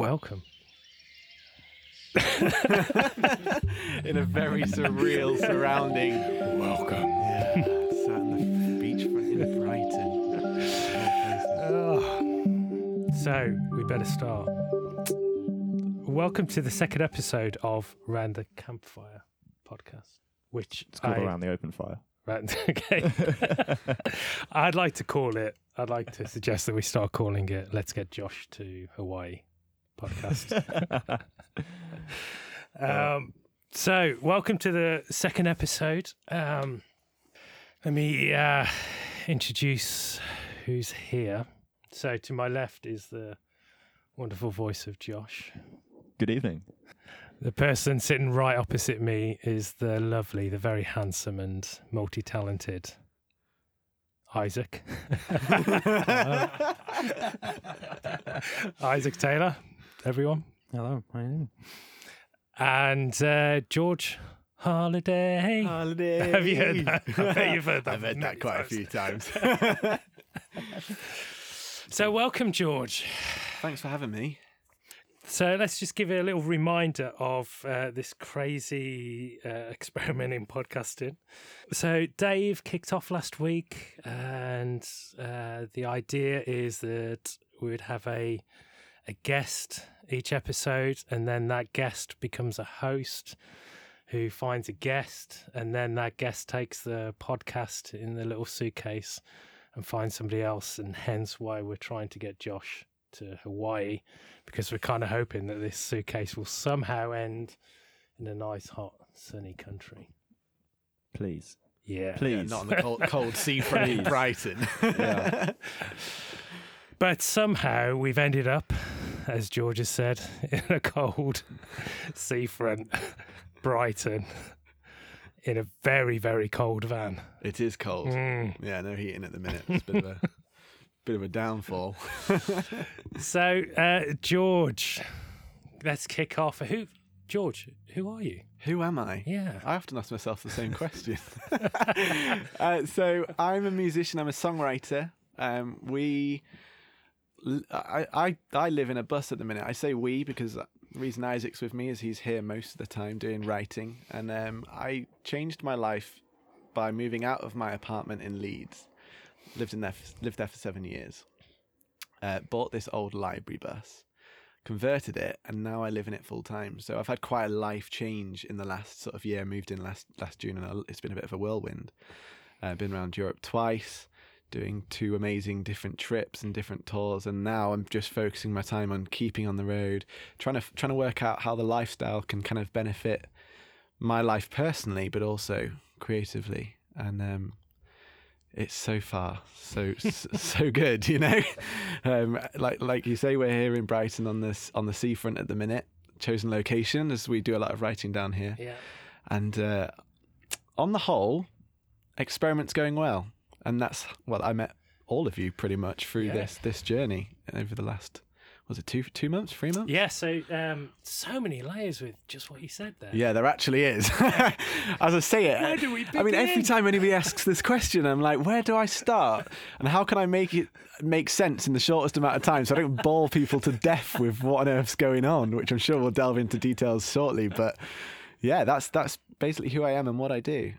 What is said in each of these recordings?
Welcome. in a very surreal surrounding. Welcome. Yeah, sat on the beachfront in Brighton. Oh. So we better start. Welcome to the second episode of Round the Campfire podcast, which It's called I- Around the Open Fire. Right, okay. I'd like to call it. I'd like to suggest that we start calling it "Let's Get Josh to Hawaii" podcast. um, so, welcome to the second episode. Um, let me uh, introduce who's here. So, to my left is the wonderful voice of Josh. Good evening. The person sitting right opposite me is the lovely, the very handsome and multi talented Isaac. Isaac Taylor, everyone. Hello, how are you? And uh, George Holiday. Holiday. Have you heard that? I bet you've heard that. I've heard that quite a few times. So, welcome, George. Thanks for having me. So let's just give you a little reminder of uh, this crazy uh, experiment in podcasting. So Dave kicked off last week, and uh, the idea is that we would have a a guest each episode, and then that guest becomes a host who finds a guest, and then that guest takes the podcast in the little suitcase and finds somebody else, and hence why we're trying to get Josh to Hawaii because we're kind of hoping that this suitcase will somehow end in a nice, hot, sunny country. Please. Yeah. Please. Yeah, not on the cold, cold seafront in Brighton. Yeah. But somehow we've ended up, as George has said, in a cold seafront, Brighton, in a very, very cold van. It is cold. Mm. Yeah, no heating at the minute. It's a bit of a bit of a downfall. So, uh, George, let's kick off. Who, George? Who are you? Who am I? Yeah. I often ask myself the same question. uh, so I'm a musician. I'm a songwriter. Um, we, I, I, I live in a bus at the minute. I say we because the reason Isaac's with me is he's here most of the time doing writing, and um, I changed my life by moving out of my apartment in Leeds. Lived in there, f- lived there for seven years. Uh, bought this old library bus converted it and now I live in it full time. So I've had quite a life change in the last sort of year. Moved in last last June and it's been a bit of a whirlwind. Uh, been around Europe twice, doing two amazing different trips and different tours, and now I'm just focusing my time on keeping on the road, trying to trying to work out how the lifestyle can kind of benefit my life personally, but also creatively. And um, it's so far so so good, you know. Um, like like you say, we're here in Brighton on this on the seafront at the minute, chosen location as we do a lot of writing down here. Yeah. And uh, on the whole, experiment's going well, and that's well, I met all of you pretty much through Yeah. this this journey over the last was it two two months, three months? Yeah. So, um, so many layers with just what you said there. Yeah, there actually is. As I say it, Where do we I mean, every time anybody asks this question, I'm like, where do I start? And how can I make it make sense in the shortest amount of time so I don't bore people to death with what on earth's going on, which I'm sure we'll delve into details shortly. But yeah, that's that's basically who I am and what I do.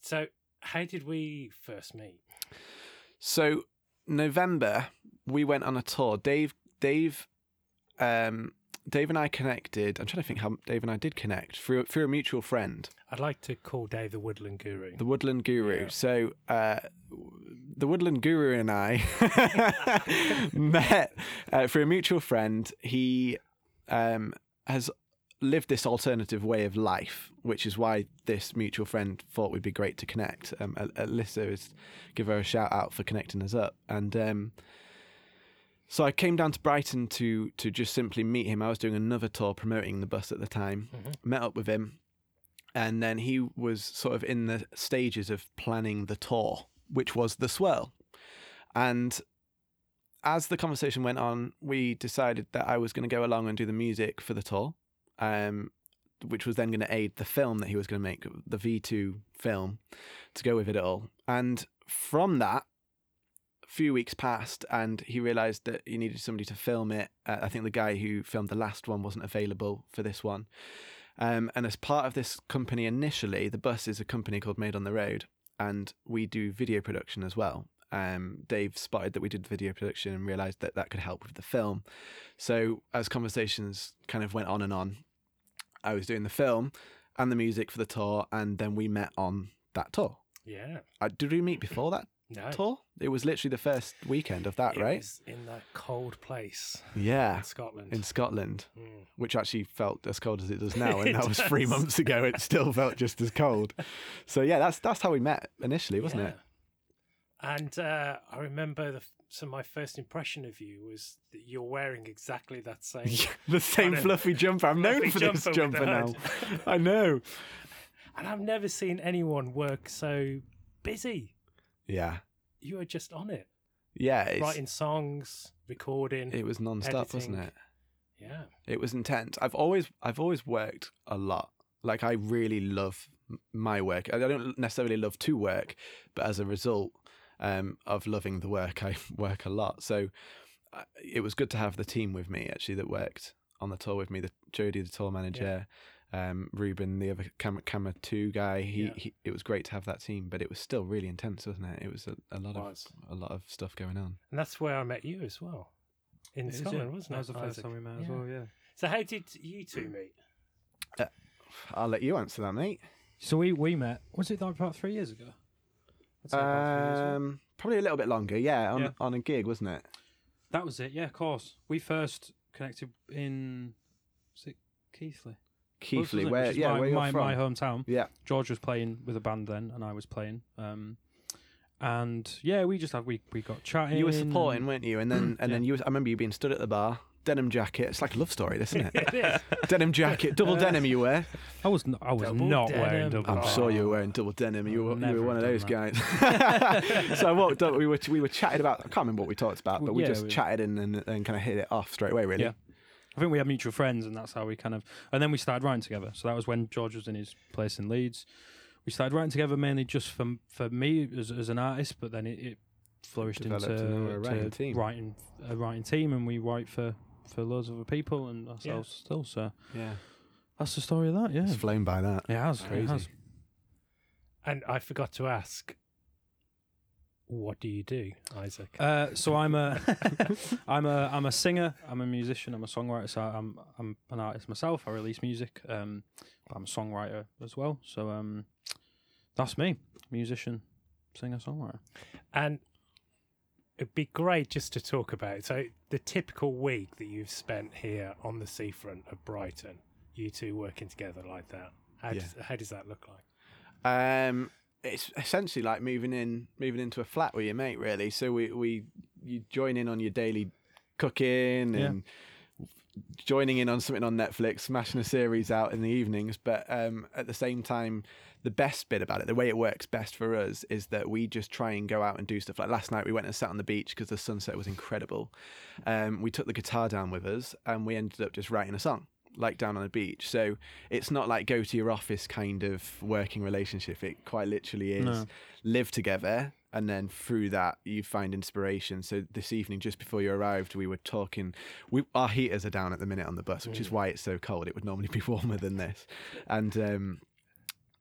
So, how did we first meet? So November, we went on a tour. Dave, Dave, um, Dave and I connected. I'm trying to think how Dave and I did connect through through a mutual friend. I'd like to call Dave the Woodland Guru. The Woodland Guru. Yeah. So, uh, the Woodland Guru and I met uh, through a mutual friend. He um, has lived this alternative way of life, which is why this mutual friend thought we'd be great to connect. Um, Al- Alyssa is give her a shout out for connecting us up, and um, so I came down to Brighton to to just simply meet him. I was doing another tour promoting the bus at the time. Mhm. Met up with him, and then he was sort of in the stages of planning the tour, which was the swirl. And as the conversation went on, we decided that I was going to go along and do the music for the tour, um, which was then going to aid the film that he was going to make, the V2 film, to go with it all. And from that, a few weeks passed, and he realised that he needed somebody to film it. Uh, I think the guy who filmed the last one wasn't available for this one. Um, and as part of this company initially, the bus is a company called Made on the Road, and we do video production as well. Um, Dave spotted that we did video production and realised that that could help with the film. So as conversations kind of went on and on, I was doing the film and the music for the tour, and then we met on that tour. Yeah. Uh, did we meet before that No. tour? It was literally the first weekend of that, it right? was in that cold place Yeah, in Scotland. in Scotland, Mm. which actually felt as cold as it does now, and that was three months ago. It still felt just as cold. So yeah, that's that's how we met initially, wasn't it? And uh, I remember the, so my first impression of you was that you're wearing exactly that same. the same fluffy jumper. I'm known fluffy for this jumper with jumper now. I know. And I've never seen anyone work so busy. Yeah, You were just on it, yeah. It's, writing songs, recording. it was non-stop, wasn't it? yeah. It was intense. I've always I've always worked a lot. Like I really love my work. I don't necessarily love to work, but as a result um, of loving the work, I work a lot. So uh, it was good to have the team with me actually that worked on the tour with me. The Jody, the tour manager, um, Ruben, the other camera camera two guy. He, Yeah. he it was great to have that team, but it was still really intense, wasn't it? It was a, a lot Was. of a lot of stuff going on. And that's where I met you as well. In It is, Scotland, yeah. wasn't that it? was the first time we met as well. Yeah. So how did you two meet? I'll let you answer that, mate. So we we met. Was it about three years ago? I'd say about three years ago. Um, probably a little bit longer. Yeah, on Yeah. on a gig, wasn't it? That was it. Yeah, of course. We first connected in was it Keighley? Keighley, it? where Which is yeah, my, where you're my, from? my hometown. Yeah, George was playing with a band then, and I was playing. Um, and yeah, we just had we we got chatting. you were supporting, weren't you? And then and then you, was, I remember you being stood at the bar, denim jacket. It's like a love story, this, isn't it? it is. denim jacket, double denim. You wear. I was not, I was Double not denim. wearing double. I'm Oh. sure you were wearing double denim. You were, you were one of done those guys. so I walked up. We were we were chatting about. I can't remember what we talked about, but we Yeah, just we- chatted and, and and kind of hit it off straight away. Really. Yeah. I think we had mutual friends, and that's how we kind of. And then we started writing together. So that was when George was in his place in Leeds. We started writing together mainly just for for me as, as an artist, but then it, it flourished into Developed into a writing team. writing a writing team, and we write for for loads of other people and ourselves still. So Yeah. that's the story of that. Yeah, It's flown by that. Yeah, it has. Crazy. It has. And I forgot to ask, what do you do, Isaac? Uh, so I'm a, I'm a, I'm a singer. I'm a musician. I'm a songwriter. So I'm, I'm an artist myself. I release music. Um, but I'm a songwriter as well. So um, that's me, musician, singer, songwriter. And it'd be great just to talk about so the typical week that you've spent here on the seafront of Brighton, you two working together like that. How, Yeah. does, how does that look like? Um, it's essentially like moving in, moving into a flat with your mate, really. So we, we you join in on your daily cooking Yeah. and joining in on something on Netflix, smashing a series out in the evenings. But um, at the same time, the best bit about it, the way it works best for us, is that we just try and go out and do stuff. Like last night, we went and sat on the beach because the sunset was incredible. Um, we took the guitar down with us, and we ended up just writing a song. Like down on the beach, so it's not like go to your office kind of working relationship. It quite literally is No. live together and then through that you find inspiration so this evening just before you arrived we were talking we our heaters are down at the minute on the bus which is Mm. why it's so cold it would normally be warmer than this and um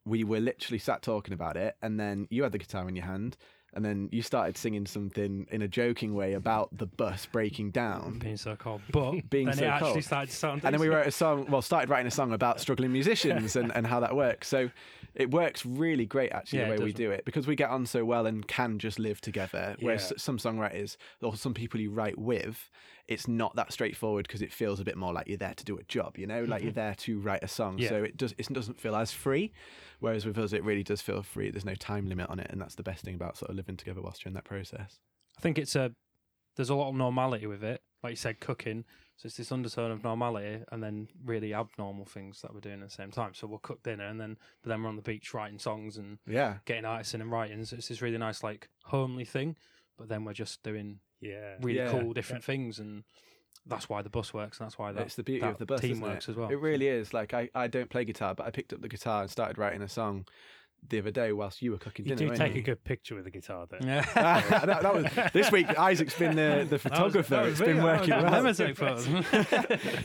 we were literally sat talking about it and then you had the guitar in your hand and then you started singing something in a joking way about the bus breaking down Being so cold, but Being then so it actually cold. started to sound. and then we wrote a song well started writing a song about struggling musicians and, and how that works so it works really great actually Yeah, the way we do it because we get on so well and can just live together whereas Yeah. some songwriters or some people you write with it's not that straightforward because it feels a bit more like you're there to do a job you know like you're there to write a song Mm-hmm. Yeah. so it does it doesn't feel as free whereas with us it really does feel free there's no time limit on it and that's the best thing about sort of living together whilst you're in that process I think it's a there's a lot of normality with it. Like you said, cooking. So it's this undertone of normality and then really abnormal things that we're doing at the same time. So we'll cook dinner and then but then we're on the beach writing songs and yeah getting artists in and writing. So it's this really nice like homely thing. But then we're just doing Yeah. really Yeah. cool different things and that's why the bus works and that's why that it's the beauty that of the bus team works as well. It really is. Like I, I don't play guitar, but I picked up the guitar and started writing a song the other day whilst you were cooking You dinner. do take you? a good picture with the guitar, though. Yeah. Ah, that, that was this week. Isaac's been the, the photographer. it's been working well. Never take photos.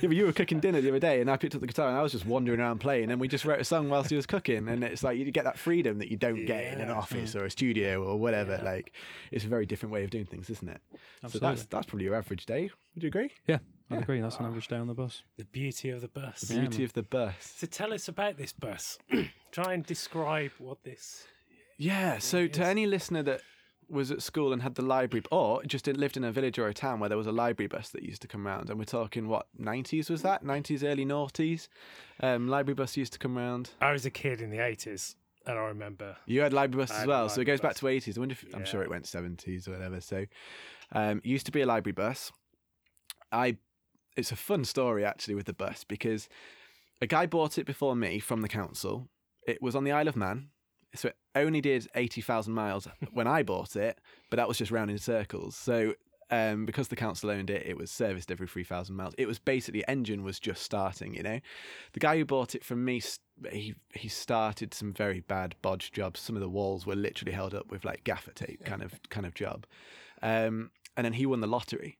Yeah, but you were cooking dinner the other day, and I picked up the guitar, and I was just wandering around playing, and we just wrote a song whilst he was cooking, and it's like you get that freedom that you don't get in an Yeah. office or a studio or whatever. Yeah. Like it's a very different way of doing things, isn't it? Absolutely. So that's that's probably your average day. Would you agree? yeah, I'd Yeah. agree. That's an average day on the bus. The beauty of the bus. The beauty man. of the bus. So tell us about this bus. Try and describe what this. Yeah. So to any listener that was at school and had the library, or just lived in a village or a town where there was a library bus that used to come round, and we're talking what nineties was that? Nineties, early noughties. Um, library bus used to come round. I was a kid in the 80s, and I remember. You had library bus I as had well, so it library goes back bus. to eighties. I wonder if I'm sure it went seventies or whatever. So, um, used to be a library bus. I, it's a fun story actually with the bus because a guy bought it before me from the council. It was on the Isle of Man, so it only did eighty thousand miles when I bought it, but that was just round in circles. So. Um, because the council owned it, it was serviced every 3,000 miles. It was basically, engine was just starting, you know. The guy who bought it from me, he he started some very bad bodge jobs. Some of the walls were literally held up with like gaffer tape, kind of kind of job. Um, and then he won the lottery,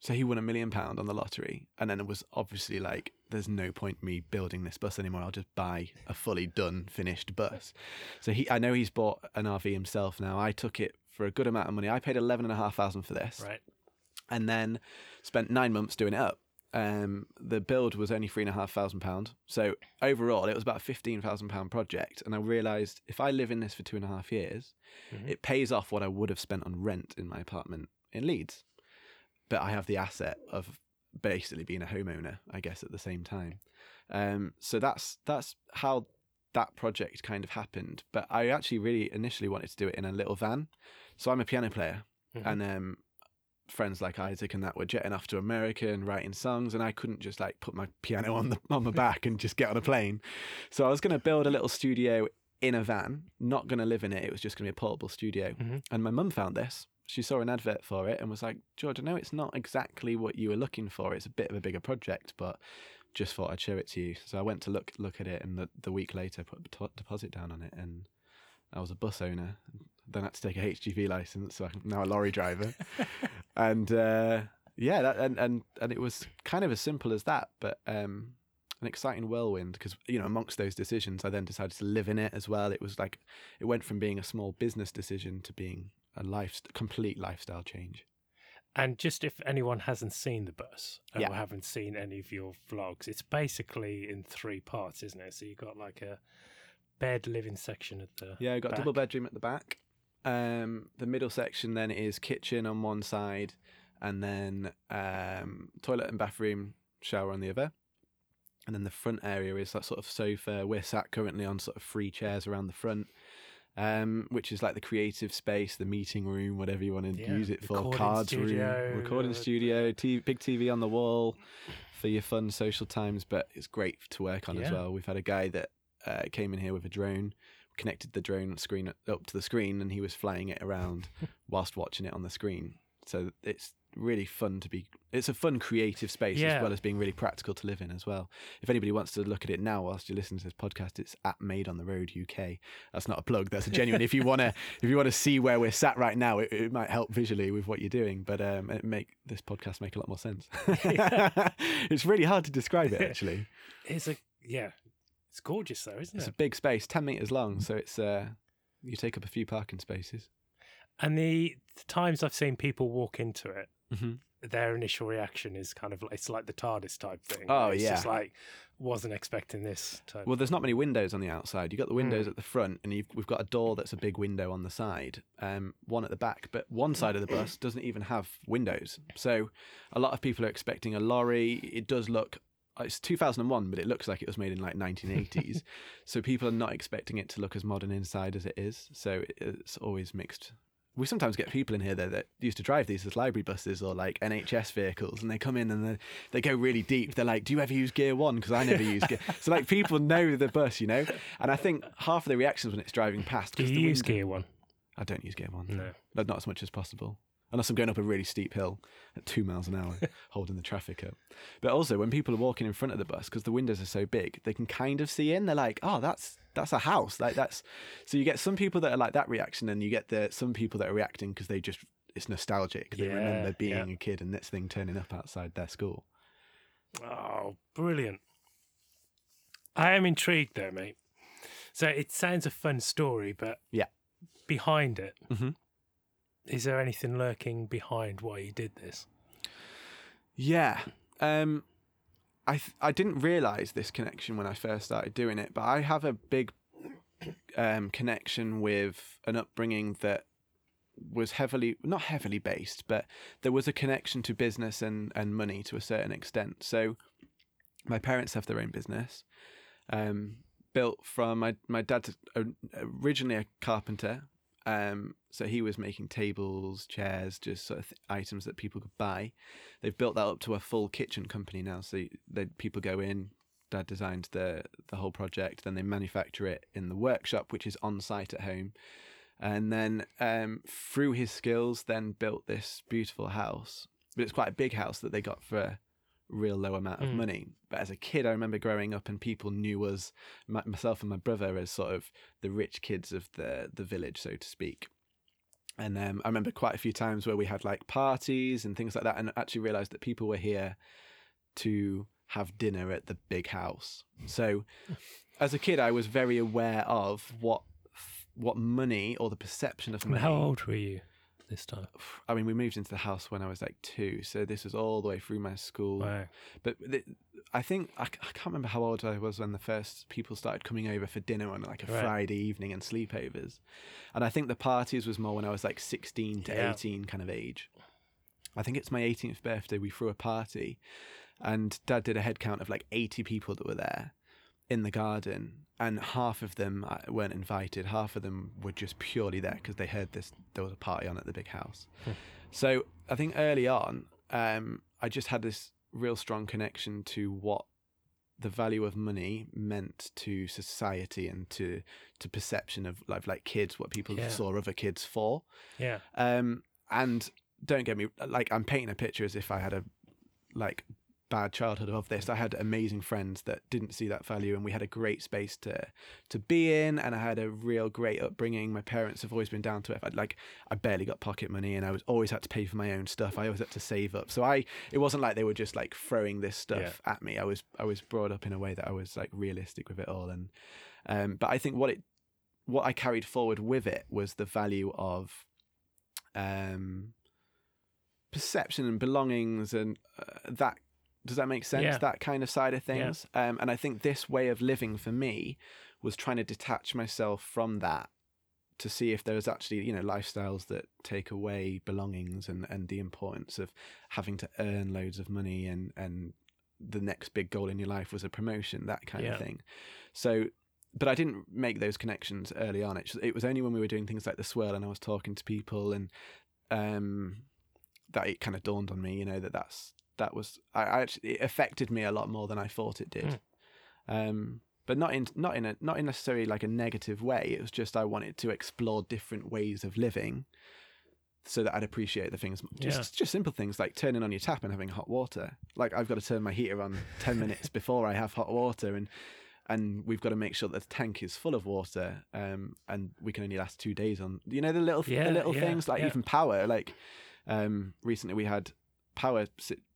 so he won a million pound on the lottery. And then it was obviously like, there's no point me building this bus anymore. I'll just buy a fully done, finished bus. So he, I know he's bought an RV himself now. I took it for a good amount of money. I paid eleven and a half thousand for this Right. and then spent nine months doing it up. Um, the build was only three and a half thousand pound. So overall, it was about a fifteen thousand pound project. And I realised if I live in this for two and a half years, Mhm. it pays off what I would have spent on rent in my apartment in Leeds. But I have the asset of basically being a homeowner, I guess, at the same time. Um, so that's that's how that project kind of happened. But I actually really initially wanted to do it in a little van. So I'm a piano player, Mhm. and um, friends like Isaac and that were jetting off to America and writing songs, and I couldn't just like put my piano on the on my back and just get on a plane. So I was going to build a little studio in a van, not going to live in it. It was just going to be a portable studio. Mhm. And my mum found this. She saw an advert for it and was like, George, I know it's not exactly what you were looking for. It's a bit of a bigger project, but just thought I'd show it to you. So I went to look look at it, and the, the week later, put a deposit down on it, and I was a bus owner. Then I had to take a HGV license, so I'm now a lorry driver. and uh, yeah, that, and, and and it was kind of as simple as that, but um, an exciting whirlwind because you know amongst those decisions, I then decided to live in it as well. It was like it went from being a small business decision to being a life complete lifestyle change. And just if anyone hasn't seen the bus or Yeah. haven't seen any of your vlogs, it's basically in three parts, isn't it? So you've got like a bed living section at the Yeah, I got a back. double bedroom at the back. Um, the middle section then is kitchen on one side, and then um, toilet and bathroom, shower on the other. And then the front area is that sort of sofa. We're sat currently on sort of three chairs around the front, um, which is like the creative space, the meeting room, whatever you want to Yeah, use it for. recording Cards studio, room, recording uh, studio, t- big TV on the wall for your fun social times. But it's great to work on as well. We've had a guy that uh, came in here with a drone connected the drone screen up to the screen and he was flying it around whilst watching it on the screen. So it's really fun to be it's a fun creative space Yeah. as well as being really practical to live in as well. If anybody wants to look at it now whilst you're listening to this podcast, it's at Made on the Road UK. That's not a plug, that's a genuine if you wanna if you wanna see where we're sat right now, it, it might help visually with what you're doing. But um it make this podcast make a lot more sense. it's really hard to describe it actually. It's a yeah. It's gorgeous though, isn't it? It's a big space, ten meters long, so it's uh, you take up a few parking spaces. And the, the times I've seen people walk into it, Mm-hmm. their initial reaction is kind of like it's like the TARDIS type thing. Oh, it's just yeah. like wasn't expecting this. Type. Well, there's not many windows on the outside. You've got the windows Mm. at the front, and you've, we've got a door that's a big window on the side, um, one at the back. But one side of the bus doesn't even have windows. So a lot of people are expecting a lorry. It does look. It's 2001, but it looks like it was made in like 1980s. so people are not expecting it to look as modern inside as it is. So it's always mixed. We sometimes get people in here that, that used to drive these as library buses or like NHS vehicles, and they come in and they, they go really deep. They're like, "Do you ever use Gear One?" Because I never use Gear. So like people know the bus, you know. And I think half of the reactions when it's driving past. Do you the use window- Gear One? I don't use Gear One. No. Not- not as much as possible. Unless I'm going up a really steep hill at two miles an hour, holding the traffic up. But also, when people are walking in front of the bus, because the windows are so big, they can kind of see in. They're like, "Oh, that's that's a house. Like that's so you get some people that are like that reaction, and you get the some people that are reacting because they just it's nostalgic. They Yeah, remember being yeah. a kid and this thing turning up outside their school. Oh, brilliant. I am intrigued though, mate. So it sounds a fun story, but Yeah. behind it, is Mhm. there anything lurking behind why you did this? Yeah. Um, I th- I didn't realize this connection when I first started doing it, but I have a big um, connection with an upbringing that was heavily not heavily based, but there was a connection to business and and money to a certain extent. So my parents have their own business, um, built from my my dad's originally a carpenter. Um, so he was making tables, chairs, just sort of th- items that people could buy they've built that up to a full kitchen company now. So they, people go in, dad designed the the whole project, then they manufacture it in the workshop, which is on site at home, and then um, through his skills, then built this beautiful house. But it's quite a big house that they got for real low amount of Mm. money. But as a kid, I remember growing up and people knew us, my, myself and my brother, as sort of the rich kids of the the village, so to speak. And um, I remember quite a few times where we had like parties and things like that, and actually realized that people were here to have dinner at the big house. So, as a kid, I was very aware of what what money or the perception of money. how old were you this time? I mean, we moved into the house when I was like two, so this was all the way through my school. Wow. But th- I think I can't remember how old I was when the first people started coming over for dinner on like a Right. Friday evening and sleepovers. And I think the parties was more when I was like 16 to Yeah. 18 kind of age. I think it's my 18th birthday. We threw a party, and Dad did a head count of like 80 people that were there in the garden, and half of them uh, weren't invited. Half of them were just purely there because they heard this there was a party on at the big house. Hmm. So I think early on, um, I just had this real strong connection to what the value of money meant to society and to to perception of like like kids, what people Yeah. saw other kids for. Yeah. Um, and don't get me like I'm painting a picture as if I had a like bad childhood of this. I had amazing friends that didn't see that value, and we had a great space to to be in. And I had a real great upbringing. My parents have always been down to it. I'd, like I barely got pocket money, and I was always had to pay for my own stuff. I always had to save up. So I it wasn't like they were just like throwing this stuff at me. I was I was brought up in a way that I was like realistic with it all. And um, but I think what it what I carried forward with it was the value of um perception and belongings and uh, that does that make sense Yeah. that kind of side of things um and i think this way of living for me was trying to detach myself from that to see if there's actually you know lifestyles that take away belongings and and the importance of having to earn loads of money and and the next big goal in your life was a promotion that kind Yeah. of thing so but I didn't make those connections early on. It, it was only when we were doing things like the swirl and I was talking to people and um, that it kind of dawned on me, you know, that that's that was I, I actually it affected me a lot more than I thought it did. Um, but not in not in a not in necessarily like a negative way. It was just I wanted to explore different ways of living, so that I'd appreciate the things. Just Yeah. just simple things like turning on your tap and having hot water. Like I've got to turn my heater on ten minutes before I have hot water, and and we've got to make sure that the tank is full of water. Um, and we can only last two days on. You know the little Yeah, the little yeah, things like even power. Like um, recently we had power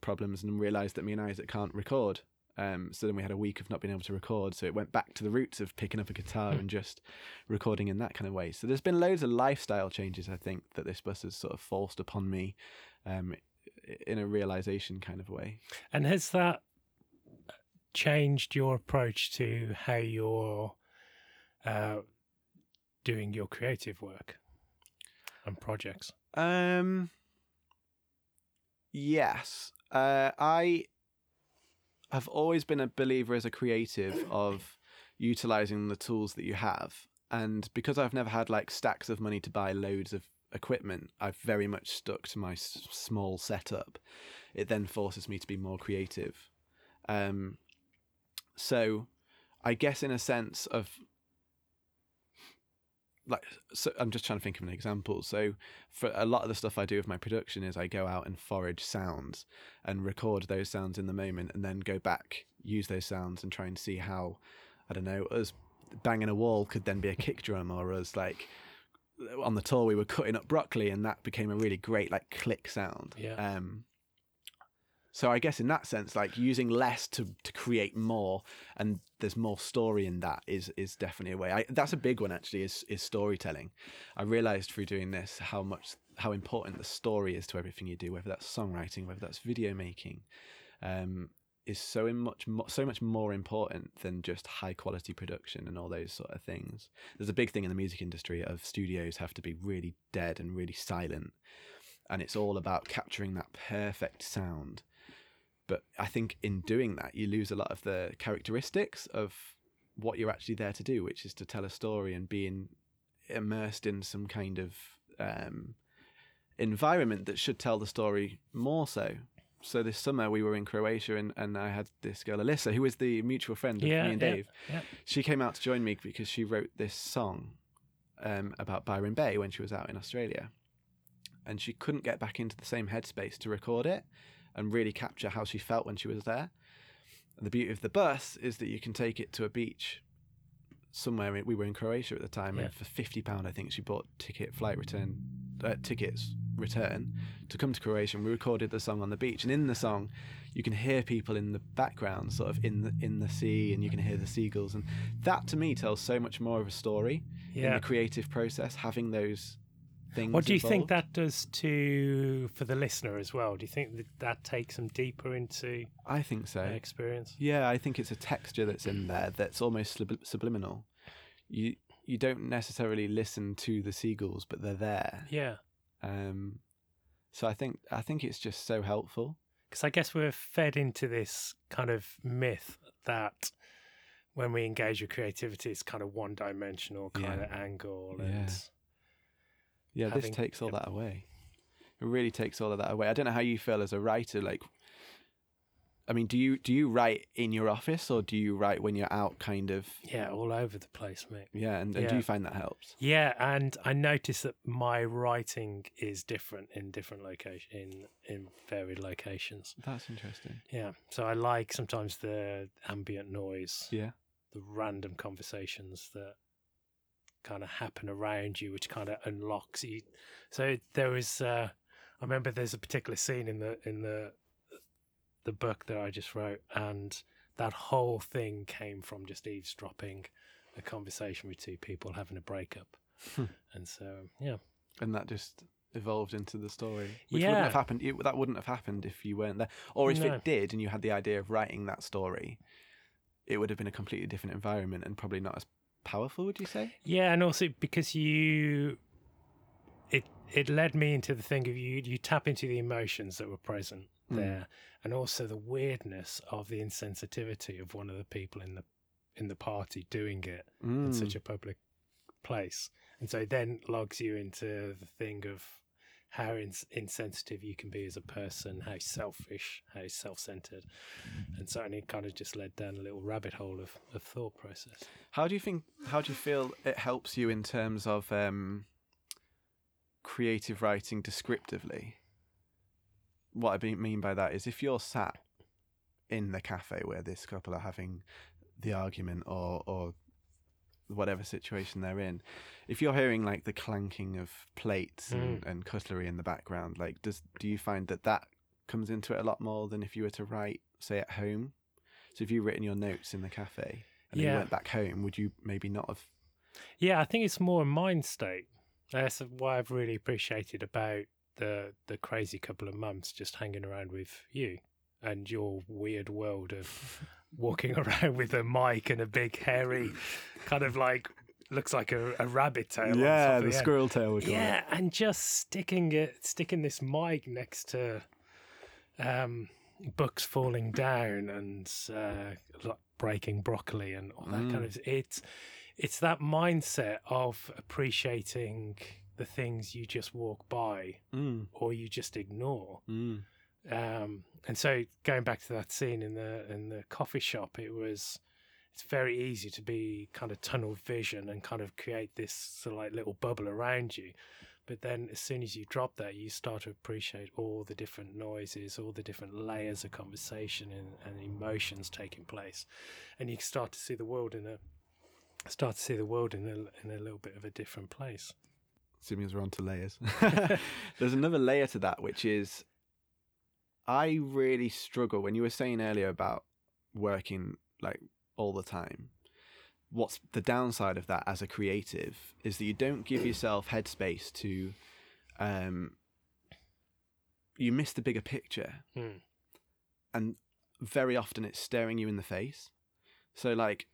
problems and realised that me and Isaac can't record. Um, so then we had a week of not being able to record. So it went back to the roots of picking up a guitar Hmm. and just recording in that kind of way. So there's been loads of lifestyle changes, I think, that this bus has sort of forced upon me um, in a realization kind of way. And has that changed your approach to how you're uh, doing your creative work and projects? Um, yes. Uh, I have always been a believer as a creative of utilizing the tools that you have. And because I've never had like stacks of money to buy loads of equipment, I've very much stuck to my s- small setup. It then forces me to be more creative. Um, so I guess in a sense of like so I'm just trying to think of an example. So for a lot of the stuff I do with my production is I go out and forage sounds and record those sounds in the moment and then go back, use those sounds and try and see how I don't know, us banging a wall could then be a kick drum, or us like on the tour we were cutting up broccoli, and that became a really great like click sound. Yeah. Um, so I guess in that sense, like using less to to create more, and there's more story in that is is definitely a way. I, that's a big one actually. Is is storytelling. I realised through doing this how much how important the story is to everything you do, whether that's songwriting, whether that's video making. Um, is so much mo- so much more important than just high quality production and all those sort of things. There's a big thing in the music industry of studios have to be really dead and really silent, and it's all about capturing that perfect sound. But I think in doing that, you lose a lot of the characteristics of what you're actually there to do, which is to tell a story and being immersed in some kind of um, environment that should tell the story more so. So this summer we were in Croatia and, and I had this girl Alyssa, who is the mutual friend of Yeah, me and yeah, Dave. yeah. She came out to join me because she wrote this song um, about Byron Bay when she was out in Australia. And she couldn't get back into the same headspace to record it and really capture how she felt when she was there. And the beauty of the bus is that you can take it to a beach somewhere. We were in Croatia at the time, Yeah. and for fifty pound, I think she bought ticket, flight return, uh, tickets return to come to Croatia. And we recorded the song on the beach, and in the song, you can hear people in the background, sort of in the in the sea, and you can hear the seagulls, and that to me tells so much more of a story in the creative process. Having those things. What do you think that does to for the listener as well? Do you think that that takes them deeper into I think so. experience? Yeah, I think it's a texture that's in there that's almost subli- subliminal. You you don't necessarily listen to the seagulls, but they're there. Yeah, Um, so I think I think it's just so helpful. because I guess we're fed into this kind of myth that when we engage with creativity, it's kind of one dimensional kind Yeah. of angle, and Yeah, Having- this takes all that away. It really takes all of that away. I don't know how you feel as a writer. Like, I mean, do you do you write in your office or do you write when you're out? Kind of. yeah, all over the place, mate. Yeah, and, and do you find that helps? Yeah, and I notice that my writing is different in different location in in varied locations. That's interesting. Yeah, so I like sometimes the ambient noise, Yeah. the random conversations that kind of happen around you, which kind of unlocks you. So there was, uh, I remember there's a particular scene in the in the the book that I just wrote, and that whole thing came from just eavesdropping a conversation with two people having a breakup, Hmm. and so yeah, and that just evolved into the story, which Yeah. wouldn't have happened. It, that wouldn't have happened if you weren't there, or if No. it did, and you had the idea of writing that story. It would have been a completely different environment and probably not as powerful. Would you say? Yeah, and also because you, it it led me into the thing of you you tap into the emotions that were present Mm. there, and also the weirdness of the insensitivity of one of the people in the in the party doing it in Mm. such a public place, and so it then logs you into the thing of how ins- insensitive you can be as a person, how selfish, how self-centered, and so it kind of just led down a little rabbit hole of, of thought process. How do you think? How do you feel it helps you in terms of um, creative writing descriptively? What I mean by that is if you're sat in the cafe where this couple are having the argument or or whatever situation they're in, if you're hearing like the clanking of plates and, mm. and cutlery in the background, like does do you find that that comes into it a lot more than if you were to write, say, at home? So if you've written your notes in the cafe and then Yeah. you went back home, would you maybe not have? Yeah, I think it's more a mind state. That's what I've really appreciated about the the crazy couple of months just hanging around with you and your weird world of walking around with a mic and a big hairy kind of like looks like a, a rabbit tail. top of the end. tail. Yeah, and just sticking it, sticking this mic next to um, books falling down and uh, breaking broccoli and all that kind Mm. of. It's it's that mindset of appreciating the things you just walk by Mm, or you just ignore. mm, Um, and so going back to that scene in the in the coffee shop, it was it's very easy to be kind of tunnel vision and kind of create this sort of like little bubble around you. But then as soon as you drop that, you start to appreciate all the different noises, all the different layers of conversation and, and emotions taking place. And you start to see the world in a start to see the world in a in a little bit of a different place. Assuming we're on to layers. There's another layer to that, which is I really struggle when you were saying earlier about working like all the time. What's the downside of that as a creative is that you don't give yourself headspace to um you miss the bigger picture Hmm. and very often it's staring you in the face. So like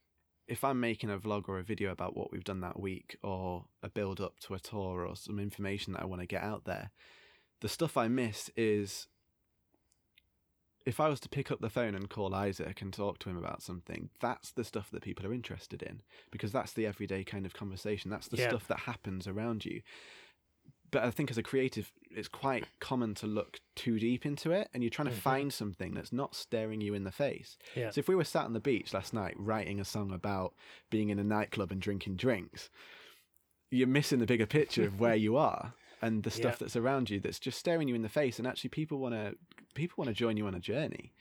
if I'm making a vlog or a video about what we've done that week or a build up to a tour or some information that I want to get out there, the stuff I miss is if I was to pick up the phone and call Isaac and talk to him about something, that's the stuff that people are interested in because that's the everyday kind of conversation. That's the Yeah. stuff that happens around you. But I think as a creative, it's quite common to look too deep into it and you're trying to Mhm. find something that's not staring you in the face. Yeah. So if we were sat on the beach last night writing a song about being in a nightclub and drinking drinks, you're missing the bigger picture of where you are and the stuff Yeah. that's around you that's just staring you in the face. And actually, people want to people want to join you on a journey.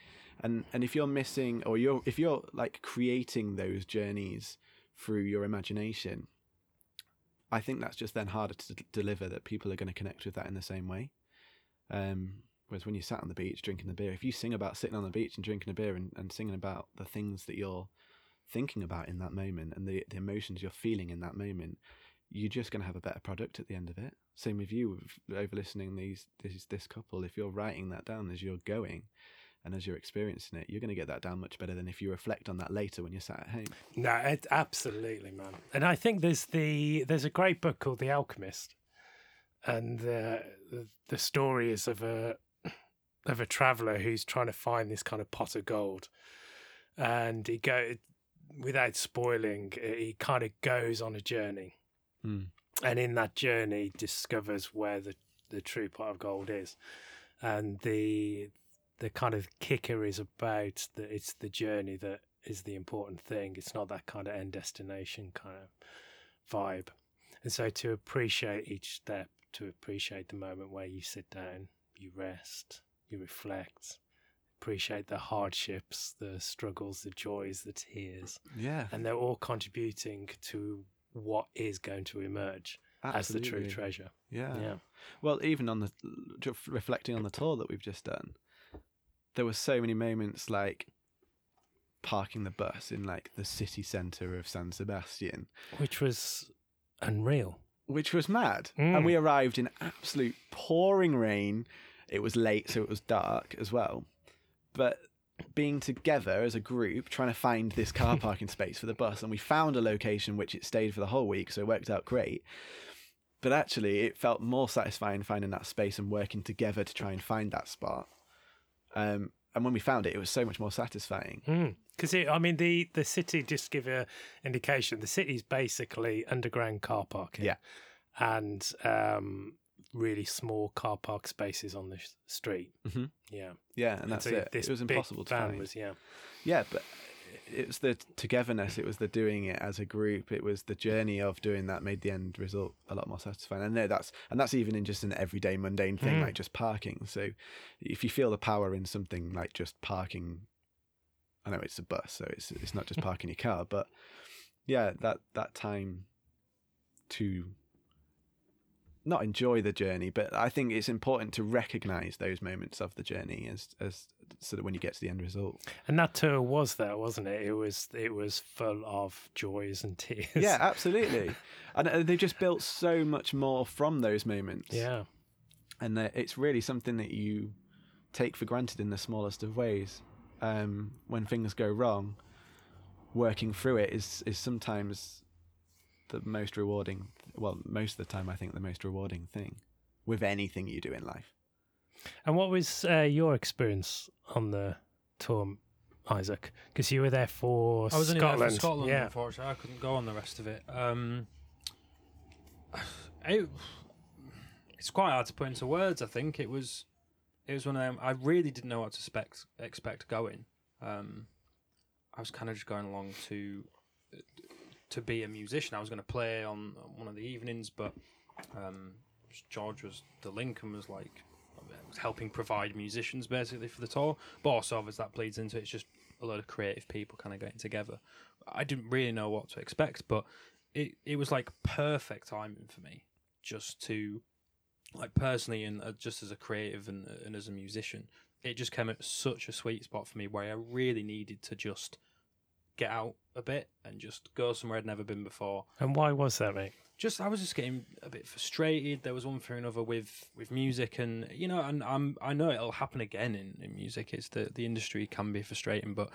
And and if you're missing or you're if you're like creating those journeys through your imagination, I think that's just then harder to d- deliver. That people are going to connect with that in the same way. Um, whereas when you sat on the beach drinking the beer, if you sing about sitting on the beach and drinking a beer and, and singing about the things that you're thinking about in that moment and the, the emotions you're feeling in that moment, you're just going to have a better product at the end of it. Same with you over listening these this this couple. If you're writing that down as you're going and as you're experiencing it, you're going to get that down much better than if you reflect on that later when you're sat at home. No, it, absolutely, man. And I think there's the there's a great book called The Alchemist, and uh, the the story is of a of a traveler who's trying to find this kind of pot of gold, and he go without spoiling, he kind of goes on a journey, Mm. And in that journey discovers where the the true pot of gold is, and the the kind of kicker is about that it's the journey that is the important thing. It's not that kind of end destination kind of vibe. And so to appreciate each step, to appreciate the moment where you sit down, you rest, you reflect, appreciate the hardships, the struggles, the joys, the tears, Yeah, and they're all contributing to what is going to emerge as the true treasure. Yeah. Yeah. Well, even on the just reflecting on the tour that we've just done, there were so many moments like parking the bus in like the city centre of San Sebastian, Which was unreal. which was mad. Mm. And we arrived in absolute pouring rain. It was late, so it was dark as well. But being together as a group, trying to find this car parking space for the bus, and we found a location which it stayed for the whole week, so it worked out great. But actually, it felt more satisfying finding that space and working together to try and find that spot. Um, and when we found it, it was so much more satisfying. Because I mean, the the city just give a indication. The city's basically underground car parking. Yeah. and um, really small car park spaces on the street. Mhm. Yeah, Yeah, and that's so it. This It was impossible to find. Was yeah, Yeah, but it was the togetherness. It was the doing it as a group. It was the journey of doing that made the end result a lot more satisfying. I know that's and that's even in just an everyday mundane thing Mm. like just parking. So if you feel the power in something like just parking, I know it's a bus, so it's it's not just parking your car, but yeah, that that time to not enjoy the journey, but I think it's important to recognize those moments of the journey as as so that when you get to the end result. and that tour was there, wasn't it? It was it was full of joys and tears. Yeah, absolutely. and uh, they just built so much more from those moments. yeah, And it's really something that you take for granted in the smallest of ways. Um, when things go wrong, working through it is is sometimes the most rewarding. Well, most of the time, I think the most rewarding thing with anything you do in life. And what was uh, your experience on the tour, Isaac? Because you were there for I was only Scotland. there for Scotland, yeah, unfortunately. I couldn't go on the rest of it. Um, it, it's quite hard to put into words. I think it was, it was one of them. I really didn't know what to expect. Expect going. Um, I was kind of just going along to to be a musician. I was going to play on one of the evenings, but um, George was the link and was like was helping provide musicians basically for the tour. But also, as that bleeds into it, it's just a lot of creative people kind of getting together. I didn't really know what to expect, but it it was like perfect timing for me just to like personally and uh, just as a creative and, and as a musician it just came at such a sweet spot for me where i really needed to just get out a bit and just go somewhere i'd never been before And why was that, mate? just I was just getting a bit frustrated. There was one thing or another with with music, and you know, and I'm I know it'll happen again in, in music. It's the the industry can be frustrating, but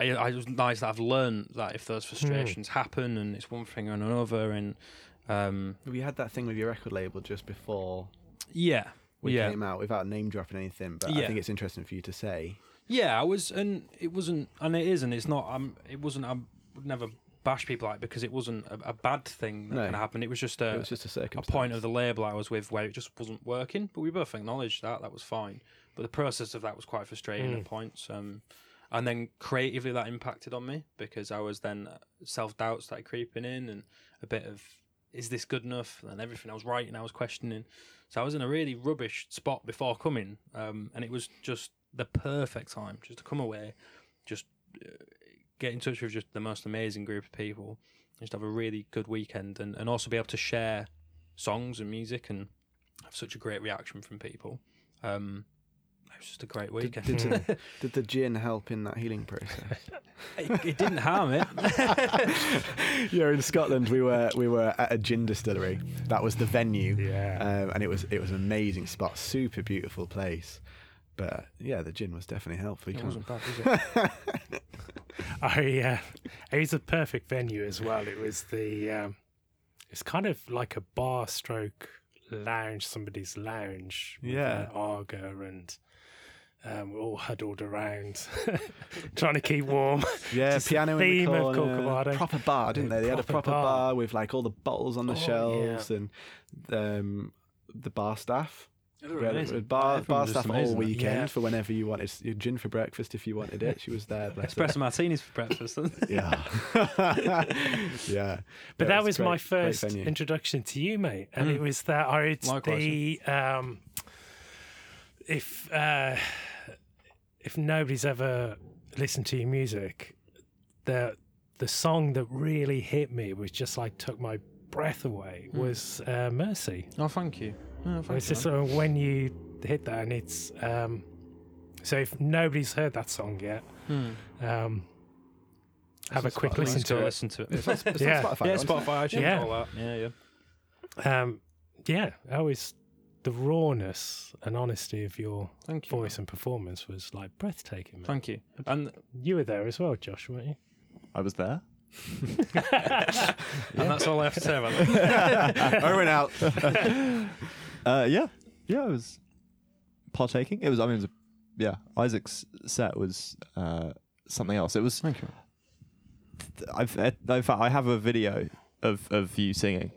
I, I was nice that I've learned that if those frustrations happen, and it's one thing or another, and um, We had that thing with your record label just before yeah, we yeah, came out without name dropping anything, but I think it's interesting for you to say. Yeah. I was, and it wasn't, and it is, and it's not. Um, it wasn't. I would never bash people like because it wasn't a, a bad thing that No. kind of happened. It was just a, it was just a a circumstance. point of the label I was with where it just wasn't working. But we both acknowledged that that was fine. But the process of that was quite frustrating Mm. at points. Um, and then creatively that impacted on me because I was then self doubt started creeping in and a bit of is this good enough? And everything I was writing I was questioning. So I was in a really rubbish spot before coming, um, and it was just the perfect time just to come away, just uh, get in touch with just the most amazing group of people, just have a really good weekend, and, and also be able to share songs and music and have such a great reaction from people. Um, it was just a great Did, weekend. did, the, did the gin help in that healing process? it, it didn't harm it. yeah, in Scotland, we were we were at a gin distillery. That was the venue, Yeah. um, and it was it was an amazing spot, super beautiful place. But yeah, the gin was definitely helpful. You It wasn't bad, was it? I uh, it was a perfect venue as well. It was the um, it's kind of like a bar stroke lounge, somebody's lounge. with, Yeah. Aga and um, we're all huddled around, trying to keep warm. Yeah, Just the piano in the theme of corner. Corcovado. Proper bar, didn't they? They had a Proper proper bar. bar. with like all the bottles on the Oh, shelves and um, the bar staff. They We were had amazing. bar, Everyone bar was just staff all weekend Yeah. for whenever you wanted your gin for breakfast if you wanted it. She was there. Bless her. Espresso martinis for breakfast. Yeah, yeah. But Yeah, that was great- my first introduction to you, mate. And Mm. it was that I it's Likewise, the um, if uh, if nobody's ever listened to your music, the the song that really hit me, was just like took my breath away, Mm. was uh, Mercy. oh, thank you. Oh, It's just sort of when you hit that, and it's um, so if nobody's heard that song yet, Hmm. um, have a quick Spotify. listen Let's to it. listen to it. It's on, it's Yeah. Spotify. yeah. Spotify, iTunes, Yeah. all that. Yeah, yeah. Um, yeah, always the rawness and honesty of your Thank you. voice and performance was like breathtaking. Man. Thank you. And You were there as well, Josh, weren't you? I was there. and that's all I have to say about that. went out. Uh, yeah, yeah, I was partaking. It was. I mean, it was a, yeah. Isaac's set was uh, something else. It was. Thank you. I've, uh, in fact, I have a video of, of you singing,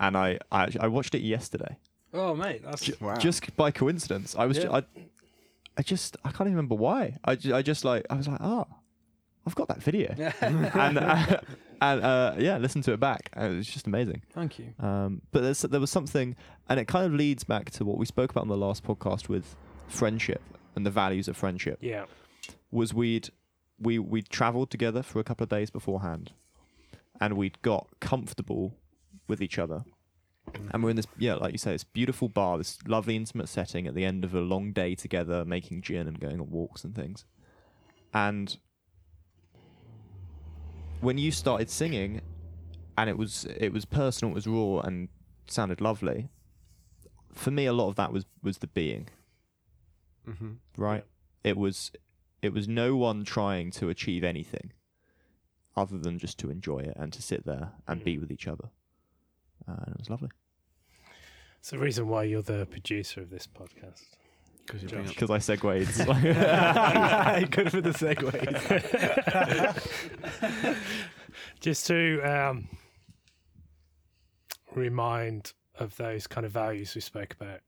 and I I, actually, I watched it yesterday. Oh, mate, that's Wow. Just by coincidence, I was. ju- Yeah. I, I just I can't even remember why. I, ju- I just like I was like ah, I've got that video, and uh, and uh, yeah, listen to it back. And it was just amazing. Thank you. Um, but there's, there was something, and it kind of leads back to what we spoke about on the last podcast with friendship and the values of friendship. Yeah. Was we'd we we travelled together for a couple of days beforehand, and we'd got comfortable with each other, and we're in this yeah, like you say, this beautiful bar, this lovely intimate setting at the end of a long day together, making gin and going on walks and things, and when you started singing and it was it was personal, it was raw and sounded lovely. For me, a lot of that was was the being, hmm right? It was it was no one trying to achieve anything other than just to enjoy it and to sit there and be with each other. Uh, and it was lovely It's the reason why you're the producer of this podcast. Because you Josh. bring up because I segued. Good for the segues. Just to um, remind of those kind of values we spoke about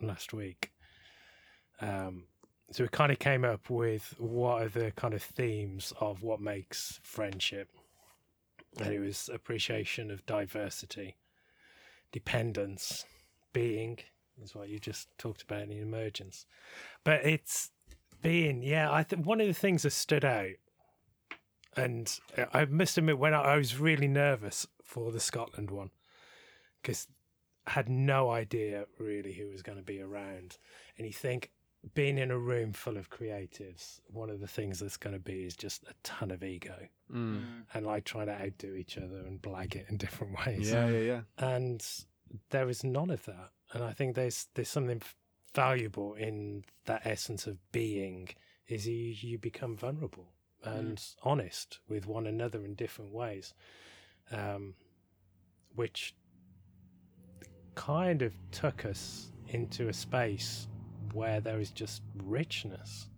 last week. Um, so we kind of came up with what are the kind of themes of what makes friendship. And it was appreciation of diversity, dependence, being is what you just talked about in emergence. But it's been, yeah, I think one of the things that stood out, and I must admit, when I, I was really nervous for the Scotland one, because I had no idea really who was going to be around, and you think being in a room full of creatives, one of the things that's going to be is just a ton of ego Mm. and like trying to outdo each other and blag it in different ways Yeah, yeah, yeah. and there is none of that. And I think there's there's something valuable in that essence of being is you you become vulnerable and honest with one another in different ways, um, which kind of took us into a space where there is just richness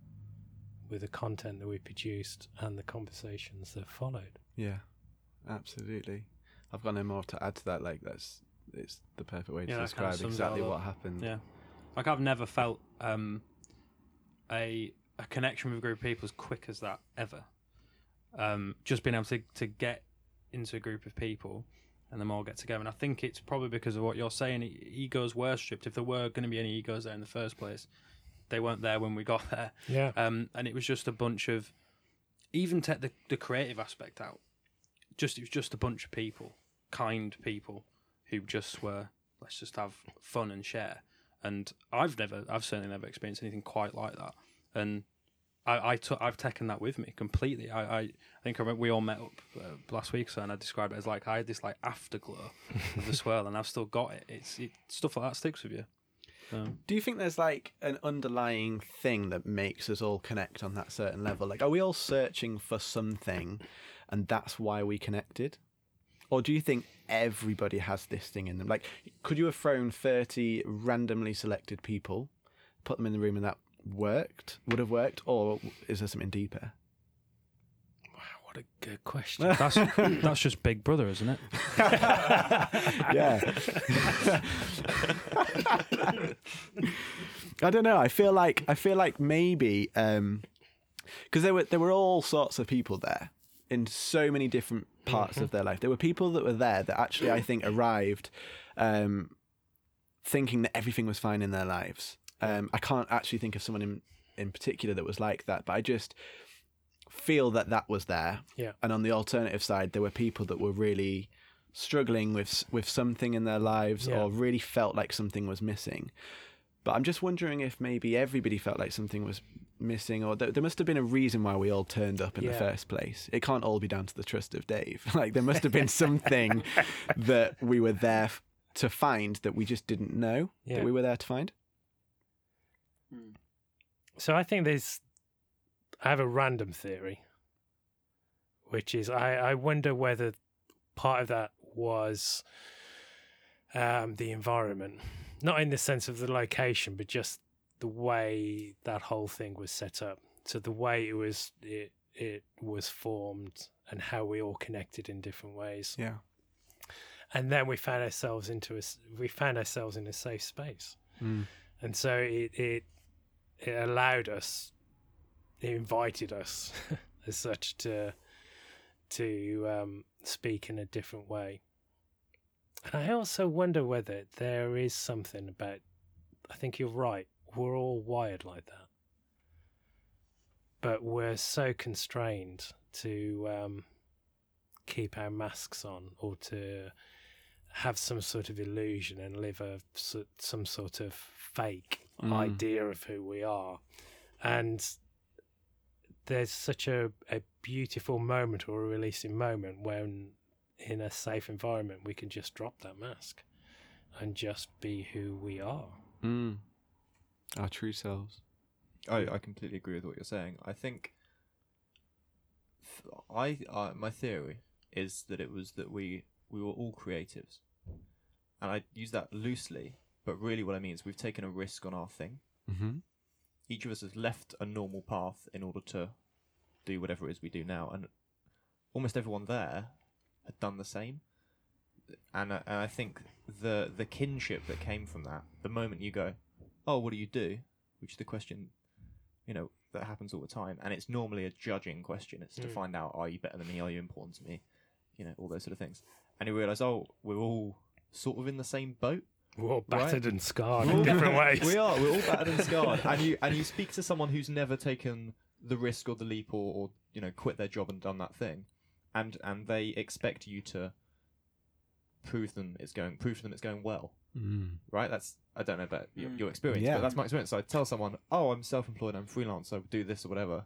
with the content that we produced and the conversations that followed. Yeah, absolutely. I've got no more to add to that. Like that's it's the perfect way to Yeah, that kinda describe exactly what happened. Yeah. Like I've never felt um, a a connection with a group of people as quick as that ever. Um, just being able to to get into a group of people and them all get together. And I think it's probably because of what you're saying. e- Egos were stripped. If there were going to be any egos there in the first place, they weren't there when we got there. Yeah. Um, and it was just a bunch of, even take the, the creative aspect out, just it was just a bunch of people, kind people, who just were let's just have fun and share. And I've never, I've certainly never experienced anything quite like that. And I, I took, I've taken that with me completely. I, I, I think I remember we all met up uh, last week, so and I described it as like I had this like afterglow of the swirl, and I've still got it. It's it, stuff like that sticks with you. Um, Do you think there's like an underlying thing that makes us all connect on that certain level? Like, are we all searching for something, and that's why we connected? Or do you think everybody has this thing in them? Like, could you have thrown 30 randomly selected people, put them in the room, and that worked? Would have worked? Or is there something deeper? Wow, what a good question. that's that's just Big Brother, isn't it? yeah. I don't know. I feel like I feel like maybe um, because there were there were all sorts of people there in so many different parts of their life. There were people that were there that actually I think arrived um, thinking that everything was fine in their lives. Um, I can't actually think of someone in in particular that was like that, but I just feel that that was there. Yeah. And on the alternative side, there were people that were really struggling with with something in their lives Yeah. or really felt like something was missing. But I'm just wondering if maybe everybody felt like something was missing, or there, there must have been a reason why we all turned up in the first place. It can't all be down to the trust of Dave. Like there must have been something that we were there f- to find that we just didn't know Yeah. that we were there to find. So I think there's, I have a random theory, which is I, I wonder whether part of that was um, the environment, not in the sense of the location, but just the way that whole thing was set up. So the way it was it it was formed and how we all connected in different ways, Yeah. and then we found ourselves into a we found ourselves in a safe space Mm. and so it it it allowed us it invited us as such to to um, speak in a different way and i also wonder whether there is something about i think you're right we're all wired like that but we're so constrained to um, keep our masks on or to have some sort of illusion and live a some sort of fake Mm. idea of who we are and there's such a, a beautiful moment or a releasing moment when in a safe environment we can just drop that mask and just be who we are Mm. Our true selves. I, I completely agree with what you're saying. I think th- I uh, my theory is that it was that we we were all creatives, and I use that loosely, but really what I mean is we've taken a risk on our thing. Mm-hmm. Each of us has left a normal path in order to do whatever it is we do now, and almost everyone there had done the same. And, uh, and I think the the kinship that came from that, the moment you go, oh, what do you do? Which is the question, you know, that happens all the time, and it's normally a judging question. It's to Mm. find out, are you better than me? Are you important to me? You know, all those sort of things. And you realise, oh, we're all sort of in the same boat. We're all Right. battered and scarred in different ways. We are. We're all battered and scarred. And you and you speak to someone who's never taken the risk or the leap or, or you know quit their job and done that thing, and and they expect you to prove them it's going prove to them it's going well. Mm. Right? That's I don't know about your, Mm. your experience, Yeah. but that's my experience. So I tell someone, "Oh, I'm self-employed. I'm freelance. I do this or whatever,"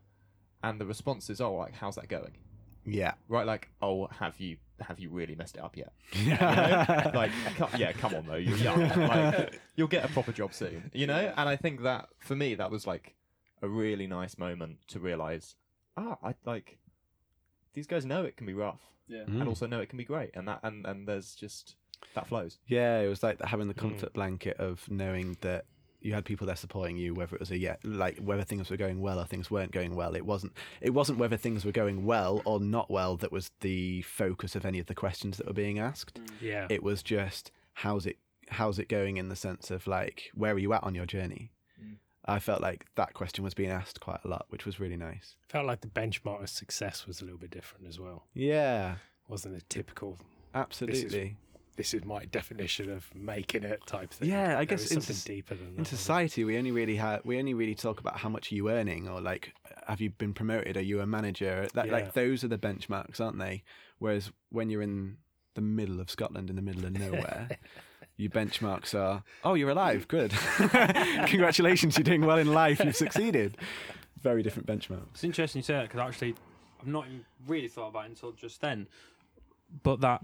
and the response is, "Oh, like how's that going?" Yeah. Right? Like, "Oh, have you have you really messed it up yet?" Yeah. like, co- yeah, come on though, you're young. Like, you'll get a proper job soon, you know. And I think that for me, that was like a really nice moment to realize, ah, I like these guys know it can be rough, Yeah. Mm. and also know it can be great, and that and and there's just that flows. Yeah, it was like having the Mm. comfort blanket of knowing that you had people there supporting you, whether it was a yeah, like whether things were going well or things weren't going well. It wasn't. It wasn't whether things were going well or not well that was the focus of any of the questions that were being asked. yeah. It was just how's it how's it going in the sense of like where are you at on your journey. Mm. I felt like that question was being asked quite a lot, which was really nice. Felt like the benchmark of success was a little bit different as well. Yeah, Wasn't a typical, absolutely. This is my definition of making it type thing. Yeah, I There guess was in something soc- deeper than that. in society we only really have we only really talk about how much are you earning or like have you been promoted are you a manager that Yeah. like those are the benchmarks aren't they whereas when you're in the middle of Scotland in the middle of nowhere your benchmarks are oh you're alive good congratulations you're doing well in life you've succeeded very different benchmarks It's interesting you say that because actually, I've not even really thought about it until just then. But that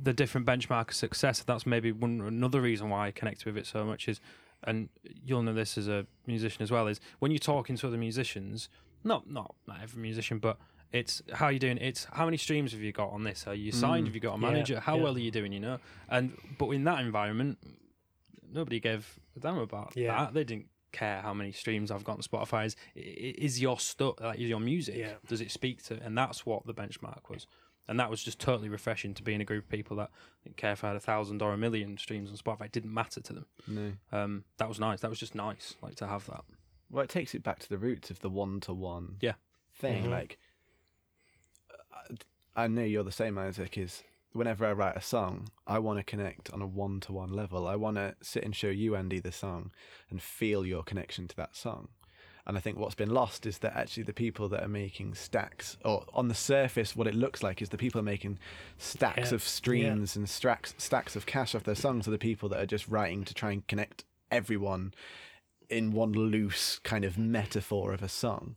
the different benchmark of success. That's maybe one another reason why I connect with it so much is, and you'll know this as a musician as well. Is when you're talking to other musicians, not not not every musician, but it's how you doing. It's how many streams have you got on this? Are you signed? Mm. Have you got a Yeah, manager? How yeah. well are you doing? You know, and but in that environment, nobody gave a damn about Yeah. that. They didn't care how many streams I've got on Spotify. Is, is your stuff, like, is your music, Yeah. does it speak to? And that's what the benchmark was. And that was just totally refreshing to be in a group of people that didn't care if I had a thousand or a million streams on Spotify. It didn't matter to them. no Um, that was nice. That was just nice, like to have that. well it takes it back to the roots of the one-to-one Yeah. thing Mhm. like I- I know you're the same Isaac is whenever I write a song, I want to connect on a one to one level. I want to sit and show you, Andy, the song and feel your connection to that song. And I think what's been lost is that actually the people that are making stacks, or on the surface, what it looks like is the people are making stacks Yeah. of streams and stacks stacks of cash off their songs are the people that are just writing to try and connect everyone in one loose kind of metaphor of a song.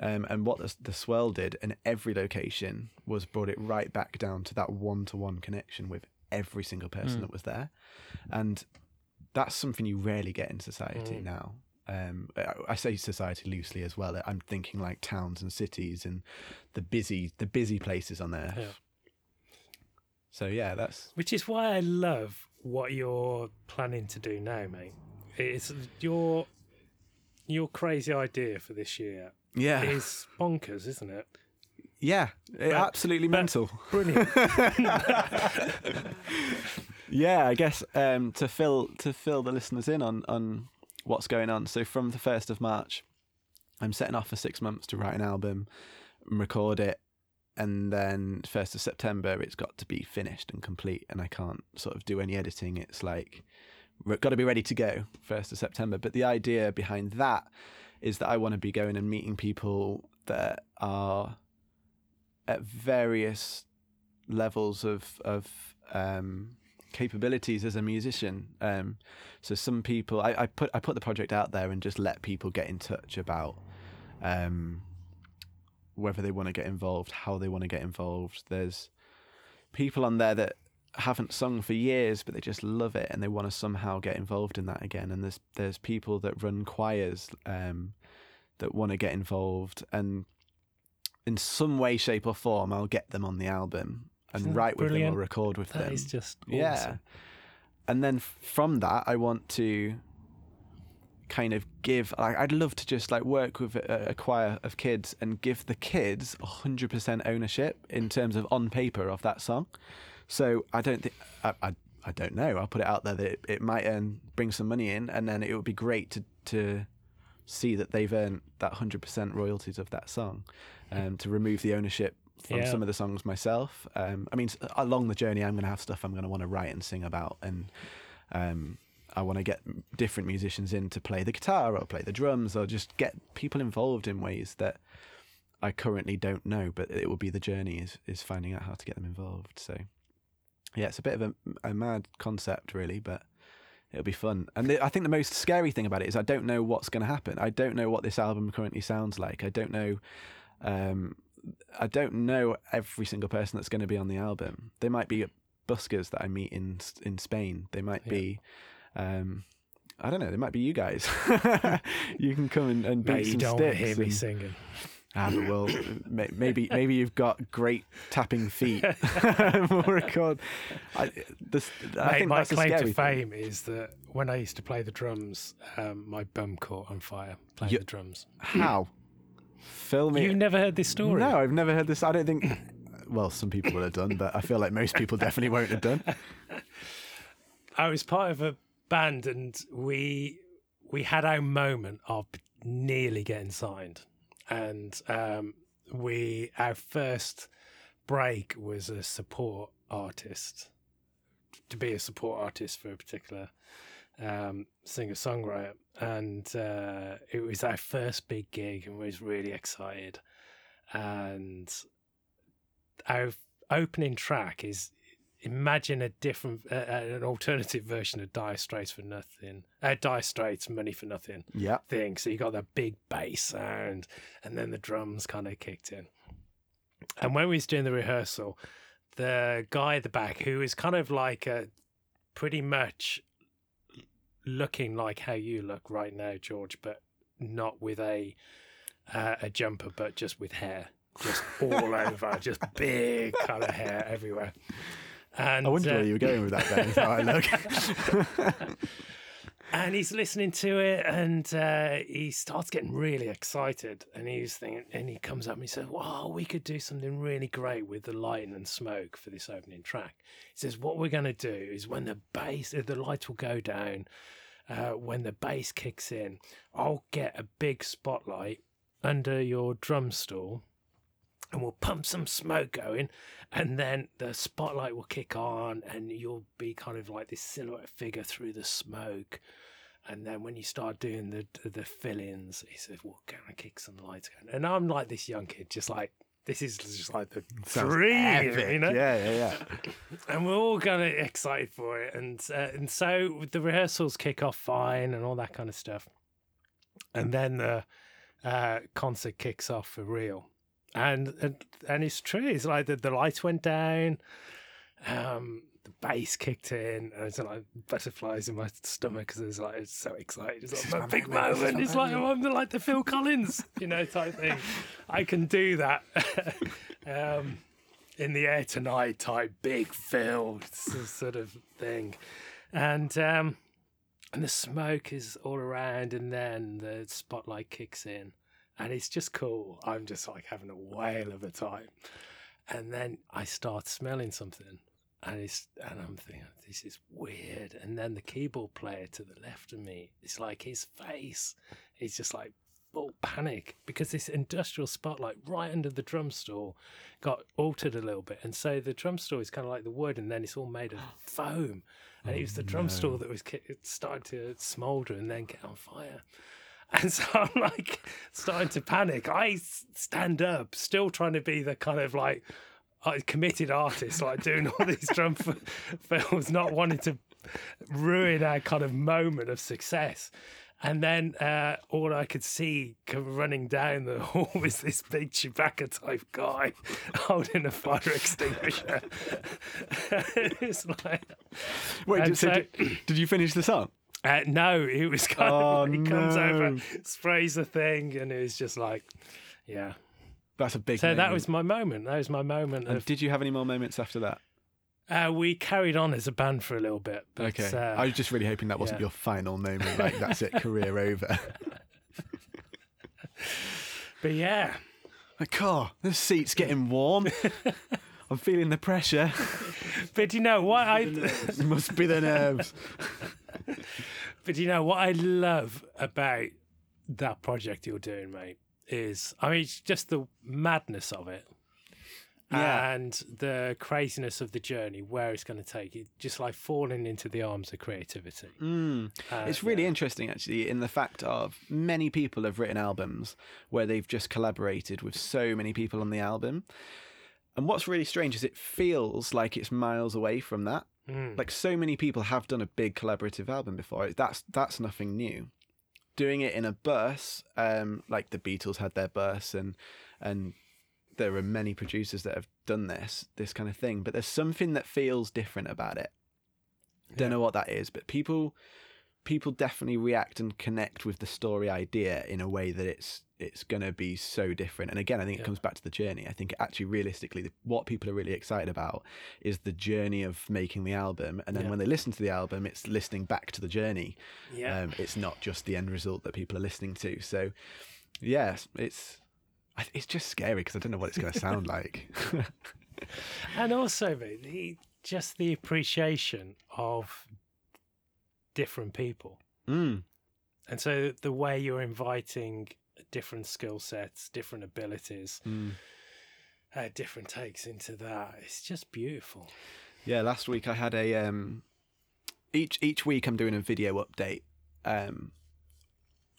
Um, and what the, the swell did in every location was brought it right back down to that one to one connection with every single person Mm. that was there. And that's something you rarely get in society Mm. now. Um, I, say society loosely as well. I'm thinking like towns and cities and the busy, the busy places on Earth. Yeah. So yeah, that's Which is why I love what you're planning to do now, mate. It's your your crazy idea for this year yeah, is bonkers, isn't it? yeah, absolutely mental. Brilliant. yeah, I guess um, to fill to fill the listeners in on on what's going on. So from the first of March, I'm setting off for six months to write an album, and record it, and then first of September it's got to be finished and complete, and I can't sort of do any editing. It's like got to be ready to go first of September. But the idea behind that is that I want to be going and meeting people that are at various levels of of um, capabilities as a musician. Um, so some people, I, I put I put the project out there and just let people get in touch about um, whether they want to get involved, how they want to get involved. There's people on there that haven't sung for years, but they just love it and they want to somehow get involved in that again. And there's there's people that run choirs um, that want to get involved and in some way, shape, or form, I'll get them on the album and Isn't write with brilliant? them or record with That them. is just awesome. yeah. And then from that, I want to kind of give. Like, I'd love to just like work with a, a choir of kids and give the kids 100% ownership in terms of on paper of that song. So I don't think I, I I don't know. I'll put it out there that it, it might earn bring some money in, and then it would be great to to see that they've earned that 100% royalties of that song. Um, to remove the ownership from Yeah. some of the songs myself. Um, I mean, along the journey, I'm going to have stuff I'm going to want to write and sing about, and Um, I want to get different musicians in to play the guitar or play the drums or just get people involved in ways that I currently don't know. But it will be the journey is is finding out how to get them involved. So yeah, it's a bit of a, a mad concept, really, but it'll be fun. And the, I think the most scary thing about it is I don't know what's going to happen. I don't know what this album currently sounds like. I don't know. Um, I don't know every single person that's going to be on the album. They might be buskers that I meet in in Spain. They might Yeah. be. Um, I don't know. They might be you guys. you can come and, and beat Mate, you some don't sticks. hear me and- singing. Ah, but well, maybe maybe you've got great tapping feet. we'll record. I, this, I Mate, my claim to thing. fame is that when I used to play the drums, um, my bum caught on fire playing You- the drums. How? Film it. You've never heard this story? No, I've never heard this. I don't think. Well, some people will have done, but I feel like most people definitely won't have done. I was part of a band, and we we had our moment of nearly getting signed, and um, we our first break was a support artist to be a support artist for a particular um, singer songwriter, and uh, it was our first big gig, and we was really excited, and our opening track is imagine a different, uh, an alternative version of Dire Straits for Nothing, uh, Dire Straits Money for Nothing Yeah. thing. So you got that big bass sound, and then the drums kind of kicked in. And when we was doing the rehearsal, the guy at the back, who is kind of like a pretty much looking like how you look right now, George, but not with a uh, a jumper, but just with hair, just all over, just big kind of hair everywhere. And I wonder uh, where you were going with that. Then, how I look. and he's listening to it and uh, he starts getting really excited and he's thinking and he comes up and he says wow we could do something really great with the lighting and smoke for this opening track. He says what we're going to do is when the bass the lights will go down uh, when the bass kicks in i'll get a big spotlight under your drum stool and we'll pump some smoke going and then the spotlight will kick on and you'll be kind of like this silhouette figure through the smoke and then when you start doing the the fill-ins he says well can i kick some lights going. And i'm like this young kid just like this is just like the Sounds dream epic. you know? Yeah, yeah, yeah. and we're all kind of excited for it. And uh, and so the rehearsals kick off fine and all that kind of stuff. And then the uh, concert kicks off for real. And and, and it's true it's like the, the lights went down. Um the bass kicked in and it's like butterflies in my stomach because it's like it's so excited. It's like my big moment, moment. It's like moment. I'm like the Phil Collins you know type thing. I can do that. Um in the air tonight type big Phil sort of thing, and um, and the smoke is all around, and then the spotlight kicks in, and it's just cool. I'm just like having a whale of a time, and then I start smelling something, and it's and I'm thinking this is weird, and then the keyboard player to the left of me, it's like his face, is just like full panic because this industrial spotlight right under the drum store got altered a little bit, and so the drum store is kind of like the wood, and then it's all made of foam, and it was the oh, drum store that was it started to smoulder and then get on fire. And so I'm like starting to panic. I stand up, still trying to be the kind of like committed artist, like doing all these drum f- films, not wanting to ruin our kind of moment of success. And then uh, all I could see running down the hall was this big Chewbacca type guy holding a fire extinguisher. it's like, Wait, did, so did, did you finish the song? uh, no, it was kind Oh, of like, he comes over, sprays the thing, and it was just like, yeah. That's a big. So that was my moment. That was my moment And of. did you have any more moments after that? Uh, we carried on as a band for a little bit. But, Okay. uh, I was just really hoping that wasn't yeah. your final moment. Like that's it, career over. but yeah, Like, oh, the seat's getting warm. I'm feeling the pressure. but you know what I. It must be the nerves. But you know what I love about that project you're doing, mate, is I mean it's just the madness of it, Yeah. and the craziness of the journey, where it's going to take it, just like falling into the arms of creativity. Mm. Uh, It's really yeah. interesting, actually, in the fact of many people have written albums where they've just collaborated with so many people on the album. And what's really strange is it feels like it's miles away from that. Mm. Like so many people have done a big collaborative album before. That's that's nothing new. Doing it in a bus, um, like the Beatles had their bus, and and there are many producers that have done this this kind of thing. But there's something that feels different about it. Don't know what that is, but people people definitely react and connect with the story idea in a way that it's it's going to be so different. And again, I think Yeah. it comes back to the journey. I think actually realistically what people are really excited about is the journey of making the album and then Yeah. when they listen to the album it's listening back to the journey. Yeah. Um, it's not just the end result that people are listening to. So yes, it's it's just scary because I don't know what it's going to sound like. and also the, just the appreciation of different people mm. and so the way you're inviting different skill sets different abilities Mm. uh, different takes into that it's just beautiful Yeah, last week I had a um each each week I'm doing a video update um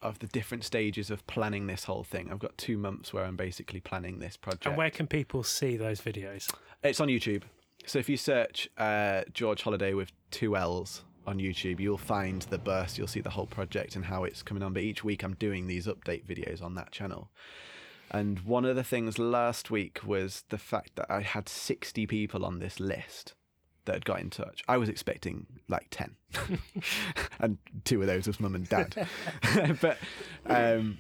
of the different stages of planning this whole thing. I've got 2 months where I'm basically planning this project. and where can people see those videos It's on YouTube. So if you search uh George Holliday with two L's on YouTube, you'll find the burst, you'll see the whole project and how it's coming on. But each week I'm doing these update videos on that channel. And one of the things last week was the fact that I had 60 people on this list that had got in touch. I was expecting like 10. and two of those was mum and dad. but um,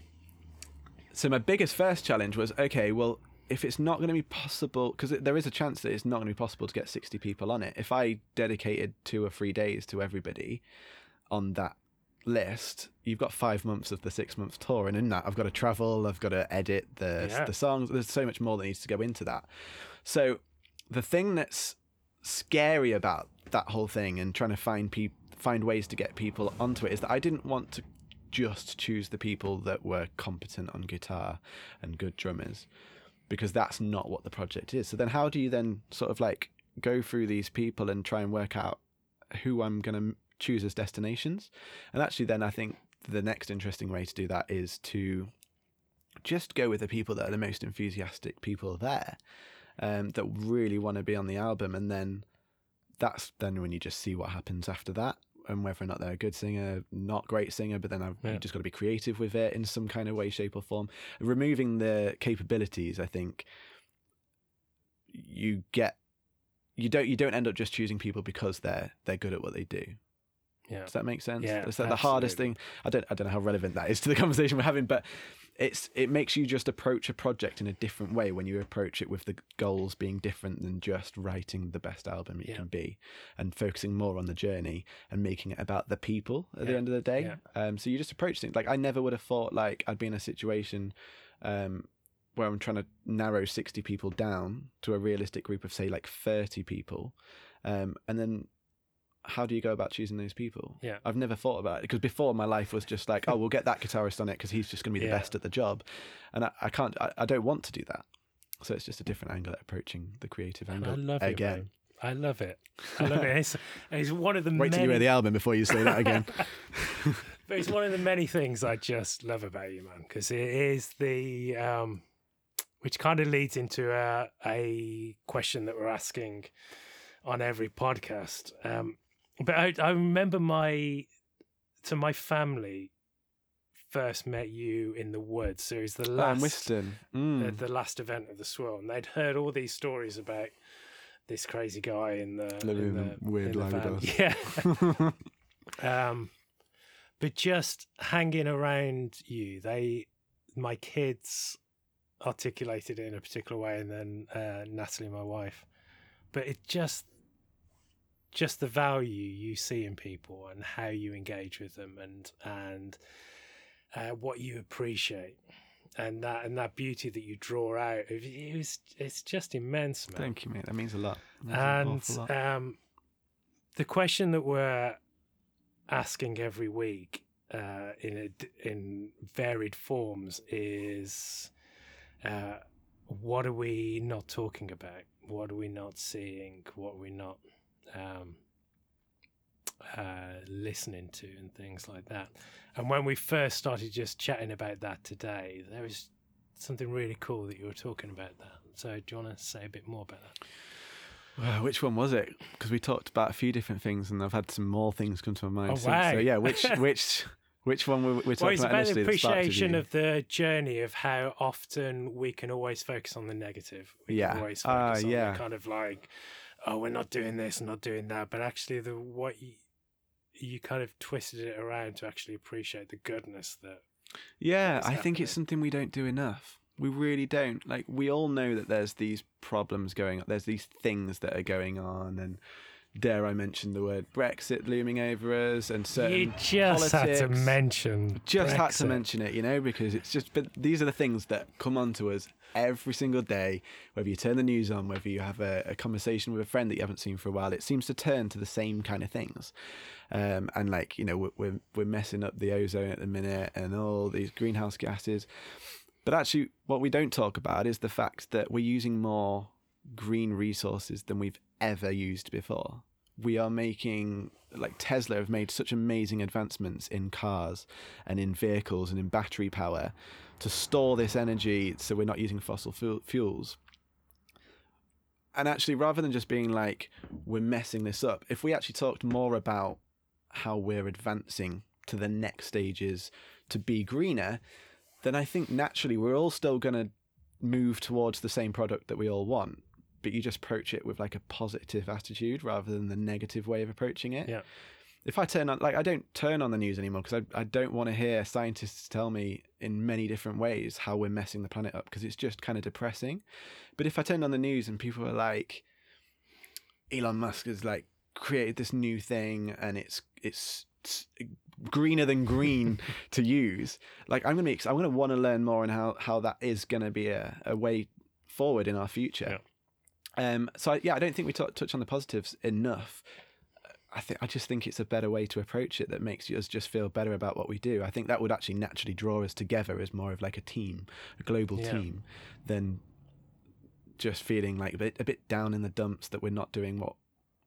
so my biggest first challenge was okay, well, if it's not going to be possible, because there is a chance that it's not going to be possible to get 60 people on it. If I dedicated two or three days to everybody on that list, you've got five months of the six month tour, and in that, I've got to travel, I've got to edit the Yeah. the songs. There's so much more that needs to go into that. So the thing that's scary about that whole thing and trying to find people find ways to get people onto it is that I didn't want to just choose the people that were competent on guitar and good drummers because that's not what the project is. So then how do you then sort of like go through these people and try and work out who I'm going to choose as destinations? And actually then I think the next interesting way to do that is to just go with the people that are the most enthusiastic people there um, that really want to be on the album and then that's then when you just see what happens after that and whether or not they're a good singer, not great singer, but then I've, Yeah. just got to be creative with it in some kind of way, shape, or form. Removing the capabilities, I think you get you don't you don't end up just choosing people because they're they're good at what they do. yeah Does that make sense? Yeah, It's like the hardest thing. I don't I don't know how relevant that is to the conversation we're having, but it's it makes you just approach a project in a different way when you approach it with the goals being different than just writing the best album it Yeah. can be and focusing more on the journey and making it about the people at the end of the day. yeah. Um so you just approach things like I never would have thought like I'd be in a situation um where I'm trying to narrow 60 people down to a realistic group of say like 30 people um and then how do you go about choosing those people? Yeah. I've never thought about it because before my life was just like, oh, we'll get that guitarist on it because he's just going to be the Yeah. best at the job, and I, I can't, I, I don't want to do that. So it's just a different angle at approaching the creative angle. I love it again. man. I love it I love it it's, it's one of the Wait till you hear the album before you say that again. But it's one of the many things I just love about you, man, because it is the um, which kind of leads into a, a question that we're asking on every podcast. Um, but I, I remember my to my family first met you in the woods. So it was the Oh, last Whiston. the, Mm. the last event of the swirl, and they'd heard all these stories about this crazy guy in the, Living in in the weird in the Yeah. um, but just hanging around you, they, my kids, articulated it in a particular way, and then uh, Natalie, my wife. But it just, just the value you see in people and how you engage with them, and and uh, what you appreciate, and that and that beauty that you draw out. It, was, it's just immense, man Thank you, mate. That means a lot. And lot. um, the question that we're asking every week uh, in a in varied forms is uh, what are we not talking about? What are we not seeing? What are we not um, uh, listening to, and things like that? And when we first started just chatting about that today, there was something really cool that you were talking about that. So, do you want to say a bit more about that? Well, which one was it? Because we talked about a few different things, and I've had some more things come to my mind. Oh, wow. So yeah, which which which one were we Well, talking it's about about the initially? that sparked appreciation of the journey of how often we can always focus on the negative. We Yeah. can always Ah, focus on yeah. the kind of like, oh, we're not doing this, not doing that. But actually, the what you, you kind of twisted it around to actually appreciate the goodness that. Yeah, I think it's something we don't do enough. We really don't. Like we all know that there's these problems going on. There's these things that are going on, and dare I mention the word Brexit looming over us, and certain you just had to mention. just had to mention it, you know, because it's just. But these are the things that come onto us every single day. Whether you turn the news on, whether you have a, a conversation with a friend that you haven't seen for a while, it seems to turn to the same kind of things. Um, and like you know, we're, we're we're messing up the ozone at the minute, and all these greenhouse gases. But actually, what we don't talk about is the fact that we're using more green resources than we've ever used before. We are making, like Tesla have made such amazing advancements in cars and in vehicles and in battery power to store this energy so we're not using fossil fu- fuels. And actually, rather than just being like, we're messing this up, if we actually talked more about how we're advancing to the next stages to be greener, then I think naturally we're all still going to move towards the same product that we all want. But you just approach it with like a positive attitude rather than the negative way of approaching it. Yeah. If I turn on, like, I don't turn on the news anymore because I, I don't want to hear scientists tell me in many different ways how we're messing the planet up because it's just kind of depressing. But if I turned on the news and people are like, Elon Musk has like created this new thing and it's it's, it's greener than green to use. Like I'm gonna be, I'm gonna want to learn more on how how that is gonna be a, a way forward in our future. Um. So I, yeah, I don't think we t- touch on the positives enough. I think I just think it's a better way to approach it that makes us just feel better about what we do. I think that would actually naturally draw us together as more of like a team, a global Yeah. team, than just feeling like a bit a bit down in the dumps that we're not doing what